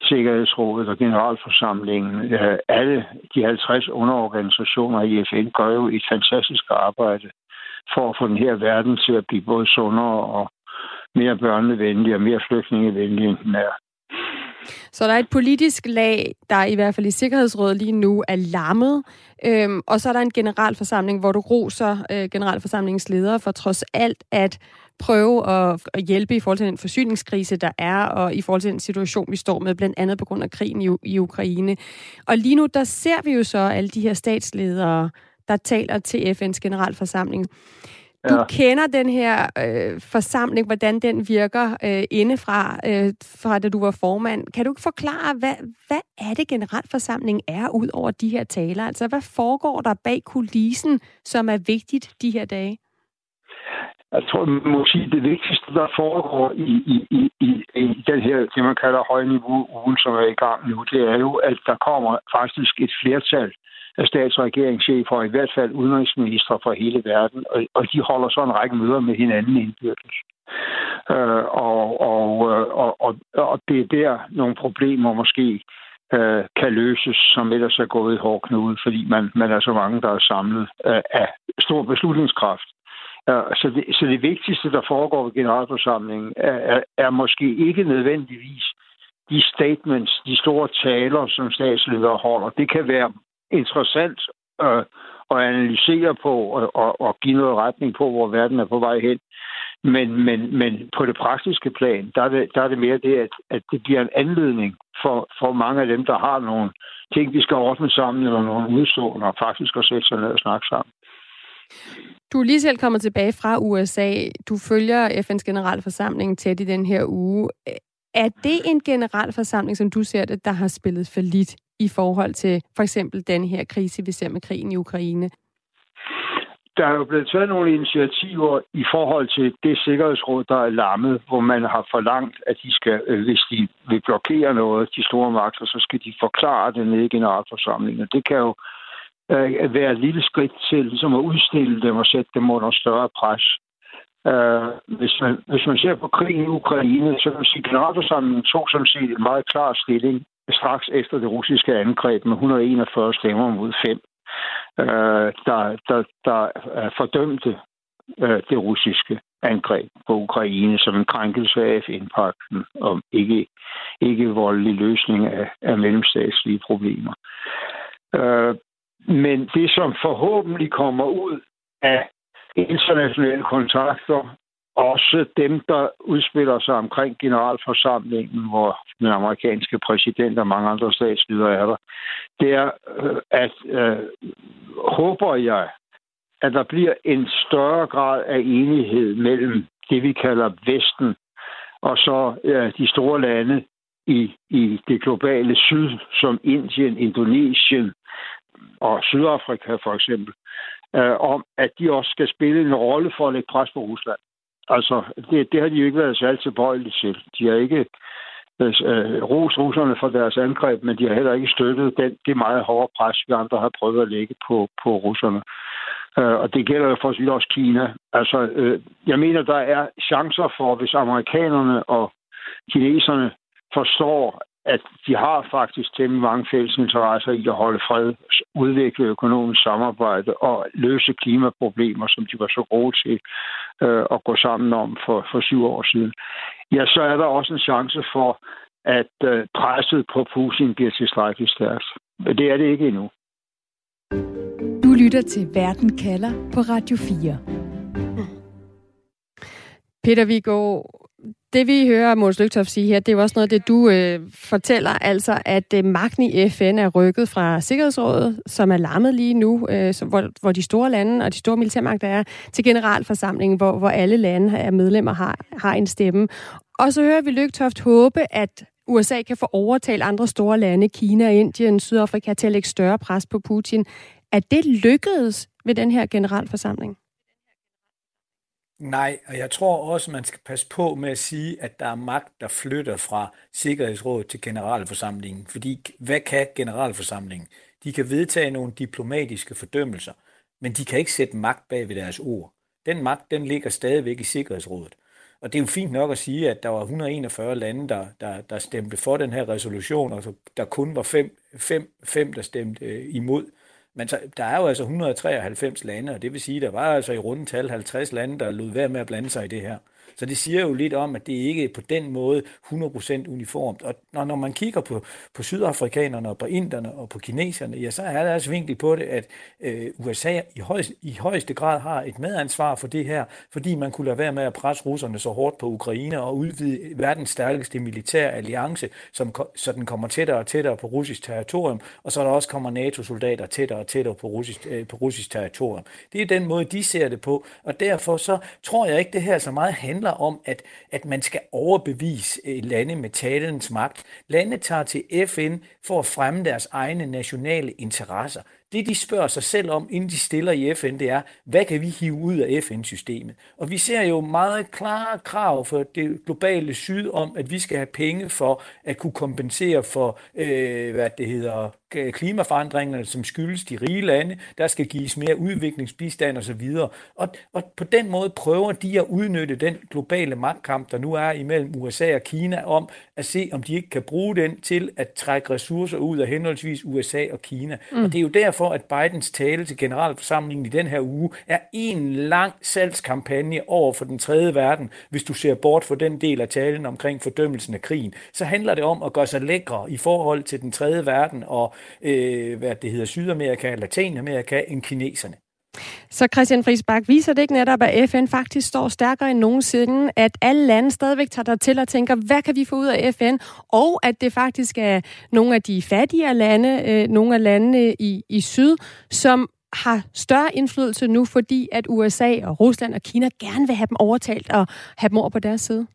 Sikkerhedsrådet og Generalforsamlingen, øh, alle de 50 underorganisationer i FN gør jo et fantastisk arbejde for at få den her verden til at blive både sundere og mere børnevenlig og mere flygtningevenlig, end den er. Så der er et politisk lag, der i hvert fald i Sikkerhedsrådet lige nu er lammet, øhm, og så er der en generalforsamling, hvor du roser øh, generalforsamlingens ledere for trods alt at prøve at, at hjælpe i forhold til den forsyningskrise, der er, og i forhold til den situation, vi står med, blandt andet på grund af krigen i, i Ukraine. Og lige nu, der ser vi jo så alle de her statsledere, der taler til FN's generalforsamling. Du ja. kender den her øh, forsamling, hvordan den virker øh, indefra, øh, fra da du var formand. Kan du ikke forklare, hvad, hvad er det generalforsamling er ud over de her taler? Altså, hvad foregår der bag kulissen, som er vigtigt de her dage? Jeg tror, man må sige, det vigtigste, der foregår i, i, i, i, i den her, det man kalder højniveau ugen, som er i gang nu, det er jo, at der kommer faktisk et flertal af stats- og regeringschefer, i hvert fald udenrigsminister fra hele verden, og, og de holder så en række møder med hinanden indbyrdes. Øh, og, og, og, og, og det er der nogle problemer måske øh, kan løses, som ellers er gået i hård knude, fordi man, man er så mange, der er samlet øh, af stor beslutningskraft. Øh, så, det, så det vigtigste, der foregår ved generalforsamlingen, er, er, er måske ikke nødvendigvis de statements, de store taler, som statsledere holder. Det kan være interessant øh, at analysere på og, og, og give noget retning på, hvor verden er på vej hen. Men, men, men på det praktiske plan, der er det, der er det mere det, at, at det bliver en anledning for, for mange af dem, der har nogle ting, de skal ordne sammen, eller nogle udstående, og faktisk at sætte sig ned og snakke sammen. Du er lige selv kommet tilbage fra USA. Du følger FN's generalforsamling tæt i den her uge. Er det en generalforsamling, som du ser det, der har spillet for lidt i forhold til for eksempel den her krise, vi ser med krigen i Ukraine? Der er jo blevet taget nogle initiativer i forhold til det sikkerhedsråd, der er lammet, hvor man har forlangt, at de skal, øh, hvis de vil blokere noget, de store magter, så skal de forklare det nede i generalforsamlingen. Det kan jo øh, være et lille skridt til ligesom at udstille dem og sætte dem under større pres. Uh, hvis, man, hvis man ser på krigen i Ukraine, så kan man sige, at generalforsamlingen tog sådan set en meget klar stilling straks efter det russiske angreb med 141 stemmer mod 5, øh, der, der, der fordømte øh, det russiske angreb på Ukraine som en krænkelse af FN-pakten om ikke, ikke voldelig løsning af, af mellemstatslige problemer. Øh, men det, som forhåbentlig kommer ud af internationale kontakter også dem, der udspiller sig omkring generalforsamlingen, hvor den amerikanske præsident og mange andre statsledere er der, det er, øh, at øh, håber jeg, at der bliver en større grad af enighed mellem det, vi kalder Vesten, og så øh, de store lande i, i det globale syd, som Indien, Indonesien og Sydafrika for eksempel, øh, om, at de også skal spille en rolle for at lægge pres på Rusland. Altså, det, det har de jo ikke været særlig tilbøjelige til. De har ikke altså, øh, ros russerne for deres angreb, men de har heller ikke støttet den, det meget hårde pres, vi andre har prøvet at lægge på, på russerne. Øh, og det gælder jo for os også Kina. Altså, øh, jeg mener, der er chancer for, hvis amerikanerne og kineserne forstår, at de har faktisk temmelig mange fælles interesser i at holde fred, udvikle økonomisk samarbejde og løse klimaproblemer, som de var så gode til øh, at gå sammen om for, for syv år siden. Ja, så er der også en chance for, at øh, presset på Putin bliver tilstrækkeligt stærkt. Men det er det ikke endnu. Du lytter til Verden kalder på Radio 4. Peter Viggo, det vi hører Måns Lygtoft sige her, det er jo også noget det, du øh, fortæller, altså at øh, magten i FN er rykket fra Sikkerhedsrådet, som er lammet lige nu, øh, så, hvor, hvor de store lande og de store militærmagter er, til generalforsamlingen, hvor, hvor alle lande er medlemmer har, har en stemme. Og så hører vi Lygtoft håbe, at USA kan få overtalt andre store lande, Kina, Indien, Sydafrika, til at lægge større pres på Putin. Er det lykkedes ved den her generalforsamling? Nej, og jeg tror også, man skal passe på med at sige, at der er magt, der flytter fra Sikkerhedsrådet til generalforsamlingen. Fordi hvad kan generalforsamlingen? De kan vedtage nogle diplomatiske fordømmelser, men de kan ikke sætte magt bag ved deres ord. Den magt, den ligger stadigvæk i Sikkerhedsrådet. Og det er jo fint nok at sige, at der var 141 lande, der, der, der stemte for den her resolution, og der kun var fem, fem, fem der stemte øh, imod. Men så, der er jo altså 193 lande, og det vil sige, der var altså i rundetal 50 lande, der lod være med at blande sig i det her. Så det siger jo lidt om, at det ikke er på den måde 100% uniformt. Og når, når man kigger på, på sydafrikanerne og på inderne og på kineserne, ja, så er der altså vinkel på det, at øh, USA i, højst, i højeste grad har et medansvar for det her, fordi man kunne lade være med at presse russerne så hårdt på Ukraine og udvide verdens stærkeste militære alliance, som, så den kommer tættere og tættere på russisk territorium, og så der også kommer NATO-soldater tættere og tættere på russisk, øh, på russisk territorium. Det er den måde, de ser det på, og derfor så tror jeg ikke, det her så meget handler handler om, at, at man skal overbevise lande med talens magt. Lande tager til FN for at fremme deres egne nationale interesser. Det, de spørger sig selv om, inden de stiller i FN, det er, hvad kan vi hive ud af FN-systemet? Og vi ser jo meget klare krav for det globale syd om, at vi skal have penge for at kunne kompensere for, øh, hvad det hedder, klimaforandringerne, som skyldes de rige lande. Der skal gives mere udviklingsbistand osv. Og, og på den måde prøver de at udnytte den globale magtkamp, der nu er imellem USA og Kina, om at se, om de ikke kan bruge den til at trække ressourcer ud af henholdsvis USA og Kina. Mm. Og det er jo derfor, at Bidens tale til generalforsamlingen i den her uge er en lang salgskampagne over for den tredje verden. Hvis du ser bort for den del af talen omkring fordømmelsen af krigen, så handler det om at gøre sig lækre i forhold til den tredje verden og øh, hvad det hedder, Sydamerika Latinamerika end kineserne. Så Christian Friisbak, viser det ikke netop, at FN faktisk står stærkere end nogensinde, at alle lande stadigvæk tager der til og tænker, hvad kan vi få ud af FN, og at det faktisk er nogle af de fattigere lande, øh, nogle af landene i, i syd, som har større indflydelse nu, fordi at USA og Rusland og Kina gerne vil have dem overtalt og have dem over på deres side?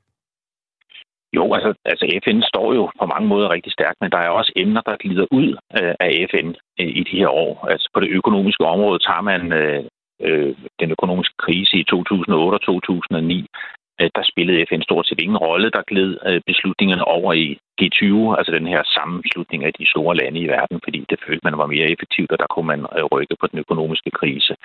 Jo, altså, altså FN står jo på mange måder rigtig stærkt, men der er også emner, der glider ud øh, af FN øh, i de her år. Altså på det økonomiske område tager man øh, øh, den økonomiske krise i 2008 og 2009 Øh, der spillede FN stort set ingen rolle. Der gled øh, beslutningerne over i G20, altså den her sammenslutning af de store lande i verden, fordi det følte man var mere effektivt, og der kunne man øh, rykke på den økonomiske krise.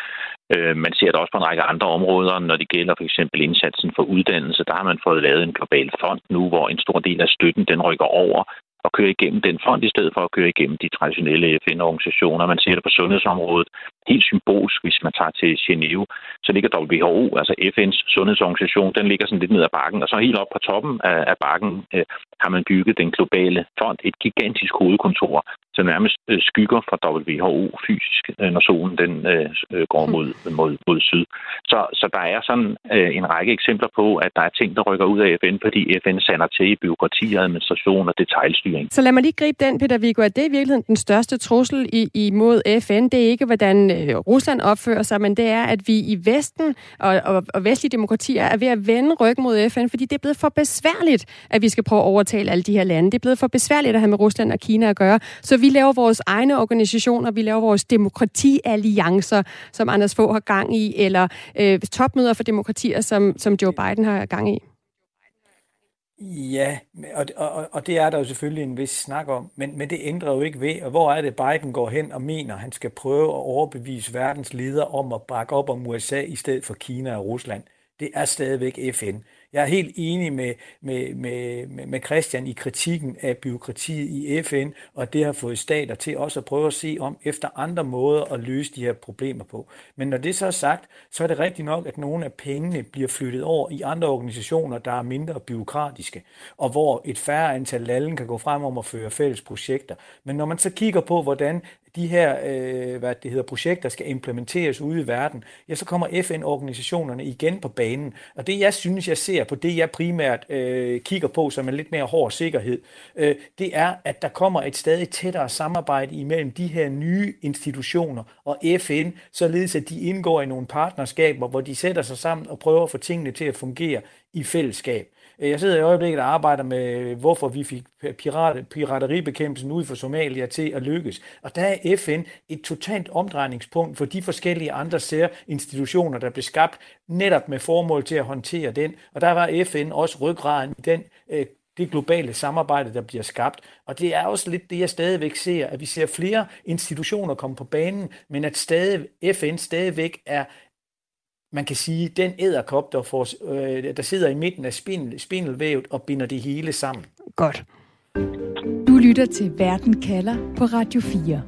Man ser det også på en række andre områder, når det gælder for eksempel indsatsen for uddannelse. Der har man fået lavet en global fond nu, hvor en stor del af støtten den rykker over at køre igennem den front, i stedet for at køre igennem de traditionelle FN-organisationer. Man ser det på sundhedsområdet. Helt symbolsk, hvis man tager til Genève, så ligger WHO, altså FN's sundhedsorganisation, den ligger sådan lidt ned ad bakken, og så helt op på toppen af, af bakken øh, har man bygget den globale fond, et gigantisk hovedkontor, som nærmest øh, skygger fra WHO fysisk, øh, når solen den øh, øh går hmm. mod, mod, mod syd. Så, så der er sådan øh, en række eksempler på, at der er ting, der rykker ud af FN, fordi FN sander til i byråkrati, administration og detaljstyring styring. Så lad mig lige gribe den, Peter Viggo, at det er i virkeligheden den største trussel i, imod FN. Det er ikke, hvordan Rusland opfører sig, men det er, at vi i Vesten og, og, og vestlige demokratier er ved at vende ryggen mod FN, fordi det er blevet for besværligt, at vi skal prøve at overtale alle de her lande. Det er blevet for besværligt at have med Rusland og Kina at gøre. Så vi vi laver vores egne organisationer, vi laver vores demokratialliancer, som Anders Fogh har gang i, eller øh, topmøder for demokratier, som, som Joe Biden har gang i? Ja, og, og, og det er der jo selvfølgelig en vis snak om, men, men det ændrer jo ikke ved, og hvor er det Biden går hen og mener, at han skal prøve at overbevise verdens ledere om at bakke op om USA i stedet for Kina og Rusland. Det er stadigvæk FN. Jeg er helt enig med, med, med, med Christian i kritikken af byråkratiet i FN, og det har fået stater til også at prøve at se om efter andre måder at løse de her problemer på. Men når det så er sagt, så er det rigtigt nok, at nogle af pengene bliver flyttet over i andre organisationer, der er mindre byråkratiske, og hvor et færre antal lande kan gå frem om at føre fælles projekter. Men når man så kigger på, hvordan de her øh, hvad det hedder, projekter skal implementeres ude i verden, ja, så kommer FN-organisationerne igen på banen. Og det, jeg synes, jeg ser på det, jeg primært øh, kigger på som en lidt mere hård sikkerhed, øh, det er, at der kommer et stadig tættere samarbejde imellem de her nye institutioner og FN, således at de indgår i nogle partnerskaber, hvor de sætter sig sammen og prøver at få tingene til at fungere i fællesskab. Øh, jeg sidder i øjeblikket og arbejder med, hvorfor vi fik pirat, pirateribekæmpelsen ud for Somalia til at lykkes. Og der er FN et totalt omdrejningspunkt for de forskellige andre særinstitutioner, der blev skabt netop med formål til at håndtere den. Og der var FN også ryggraden i den øh, det globale samarbejde, der bliver skabt. Og det er også lidt det, jeg stadigvæk ser, at vi ser flere institutioner komme på banen, men at stadig, FN stadigvæk er man kan sige, den æderkop, der, får, øh, der sidder i midten af spindel, spindelvævet og binder det hele sammen. Godt. Du lytter til Verden kalder på Radio 4.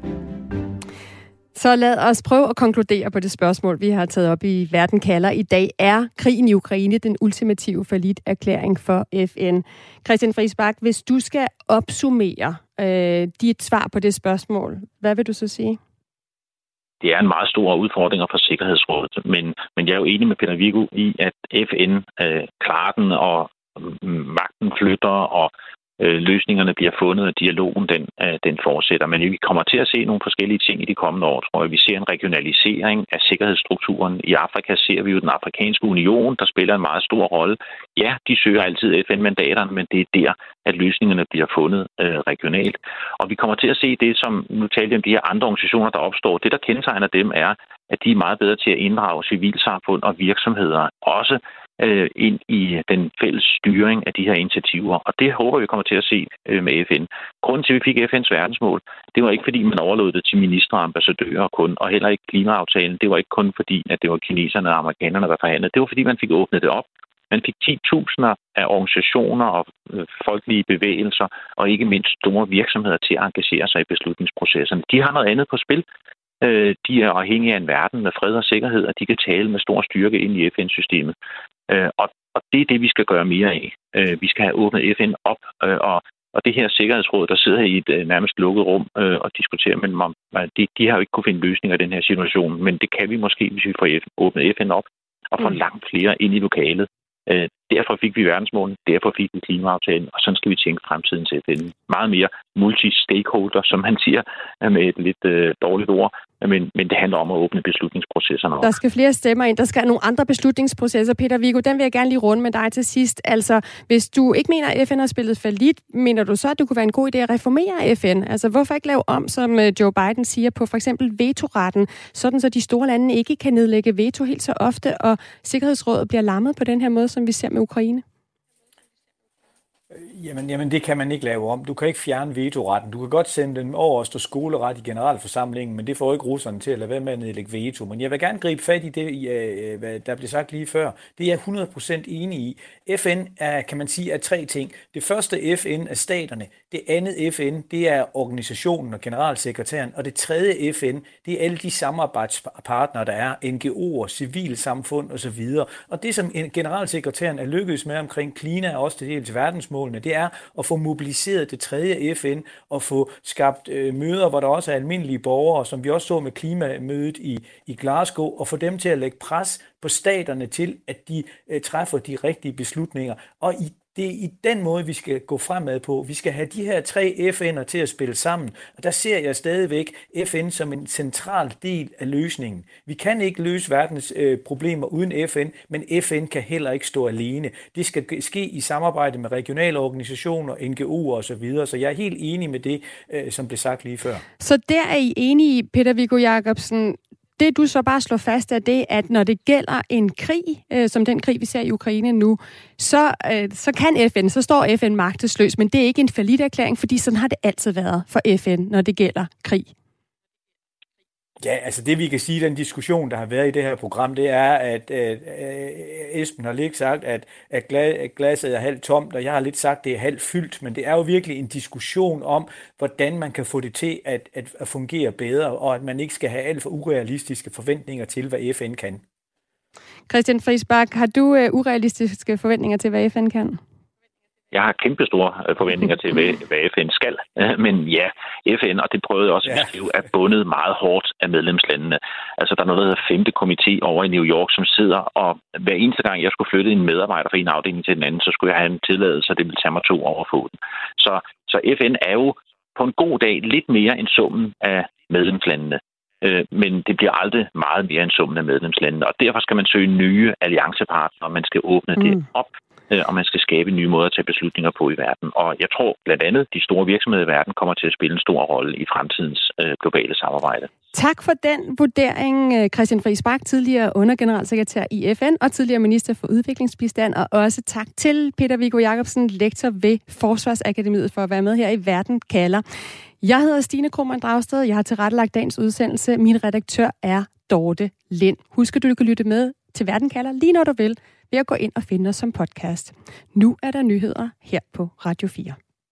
Så lad os prøve at konkludere på det spørgsmål, vi har taget op i Verden kalder i dag. Er krigen i Ukraine den ultimative forlit erklæring for FN? Christian Friisbak, hvis du skal opsummere øh, dit svar på det spørgsmål, hvad vil du så sige? Det er en meget stor udfordring for Sikkerhedsrådet. Men, men jeg er jo enig med Peter Viggo i, at FN øh, klarer den, og mm, magten flytter, og øh, løsningerne bliver fundet, og dialogen den, øh, den fortsætter. Men vi kommer til at se nogle forskellige ting i de kommende år, tror jeg. Vi ser en regionalisering af sikkerhedsstrukturen. I Afrika ser vi jo den afrikanske union, der spiller en meget stor rolle. Ja, de søger altid FN-mandaterne, men det er der, at løsningerne bliver fundet øh, regionalt. Og vi kommer til at se det, som nu talte om de her andre organisationer, der opstår. Det, der kendetegner dem, er, at de er meget bedre til at inddrage civilsamfund og virksomheder, også øh, ind i den fælles styring af de her initiativer. Og det håber vi kommer til at se øh, med FN. Grunden til, at vi fik FN's verdensmål, det var ikke fordi, man overlod det til ministre og ambassadører kun, og heller ikke klimaaftalen. Det var ikke kun fordi, at det var kineserne og amerikanerne, der forhandlede. Det var fordi, man fik åbnet det op. Man fik 10.000 af organisationer og øh, folkelige bevægelser, og ikke mindst store virksomheder til at engagere sig i beslutningsprocesserne. De har noget andet på spil. Øh, de er afhængige af en verden med fred og sikkerhed, og de kan tale med stor styrke ind i FN-systemet. Øh, og, og det er det, vi skal gøre mere af. Øh, vi skal have åbnet FN op, øh, og, og det her sikkerhedsråd, der sidder i et øh, nærmest lukket rum øh, og diskuterer med dem om, de, de har jo ikke kunne finde løsninger i den her situation, men det kan vi måske, hvis vi får FN, åbnet FN op og får mm. langt flere ind i lokalet. Øh, derfor fik vi verdensmålen, derfor fik vi klimaaftalen, og sådan skal vi tænke fremtiden til FN. Meget mere multi-stakeholder, som man siger med et lidt øh, dårligt ord, men, men det handler om at åbne beslutningsprocesserne op. Der skal flere stemmer ind. Der skal nogle andre beslutningsprocesser. Peter Viggo, den vil jeg gerne lige runde med dig til sidst. Altså, hvis du ikke mener, at FN har spillet for lidt, mener du så, at det kunne være en god idé at reformere FN? Altså, hvorfor ikke lave om, som øh, Joe Biden siger, på for eksempel vetoretten, sådan så de store lande ikke kan nedlægge veto helt så ofte, og Sikkerhedsrådet bliver lammet på den her måde, som vi ser med Ukraine? Øh, jamen, jamen, det kan man ikke lave om. Du kan ikke fjerne vetoretten. Du kan godt sende den over og stå skoleret i generalforsamlingen, men det får ikke russerne til at lade være med at nedlægge veto. Men jeg vil gerne gribe fat i det, øh, øh, hvad der blev sagt lige før. Det er jeg 100% enig i. FN er, kan man sige, er tre ting. Det første FN er staterne. Det andet FN, det er organisationen og generalsekretæren. Og det tredje FN, det er alle de samarbejdspartnere, der er, NGO'er, civilsamfund osv. Og det, som generalsekretæren er lykkedes med omkring klima og også det dels verdensmålene, det er at få mobiliseret det tredje FN og få skabt øh, møder, hvor der også er almindelige borgere, som vi også så med klimamødet i, i Glasgow, og få dem til at lægge pres på staterne til, at de øh, træffer de rigtige beslutninger. Og i det er i den måde, vi skal gå fremad på. Vi skal have de her tre FN'er til at spille sammen, og der ser jeg stadigvæk FN som en central del af løsningen. Vi kan ikke løse verdens øh, problemer uden FN, men FN kan heller ikke stå alene. Det skal ske i samarbejde med regionale organisationer, NGO'er osv., så jeg er helt enig med det, øh, som blev sagt lige før. Så der er I enige, Peter Viggo Jacobsen. Det du så bare slår fast er det, at når det gælder en krig, øh, som den krig, vi ser i Ukraine nu, så, øh, så kan FN, så står FN magtesløs, men det er ikke en falit erklæring, fordi sådan har det altid været for FN, når det gælder krig. Ja, altså det vi kan sige, den diskussion, der har været i det her program, det er, at øh, øh Esben har lige sagt, at, at glasset er halvt tomt, og jeg har lidt sagt, at det er halvt fyldt, men det er jo virkelig en diskussion om, hvordan man kan få det til at, at, at fungere bedre, og at man ikke skal have alt for urealistiske forventninger til, hvad FN kan. Christian Friisbach, har du øh, urealistiske forventninger til, hvad FN kan? Jeg har kæmpe store øh, forventninger til, hvad, FN skal. Men ja, FN, og det prøvede jeg også at er bundet meget hårdt af medlemslandene. Altså, der er noget, der hedder femte komité over i New York, som sidder, og hver eneste gang, jeg skulle flytte en medarbejder fra en afdeling til den anden, så skulle jeg have en tilladelse, og det ville tage mig to år at få den. Så, så FN er jo på en god dag lidt mere end summen af medlemslandene. Øh, men det bliver aldrig meget mere end summen af medlemslandene, og derfor skal man søge nye alliancepartnere, man skal åbne mm. det op Øh, Øh, og man skal skabe nye måder at tage beslutninger på i verden. Og jeg tror blandt andet, de store virksomheder i verden kommer til at spille en stor rolle i fremtidens øh, globale samarbejde. Tak for den vurdering, øh, Christian Friis Bak, tidligere undergeneralsekretær i FN og tidligere minister for udviklingsbistand, og også tak til Peter Viggo Jacobsen, lektor ved Forsvarsakademiet, for at være med her i Verden kalder. Jeg hedder Stine Krohmann Dragsted, jeg har tilrettelagt dagens udsendelse. Min redaktør er Dorte Lind. Husk, at du kan lytte med til Verden kalder lige når du vil ved at gå ind og finde os som podcast. Nu er der nyheder her på Radio 4.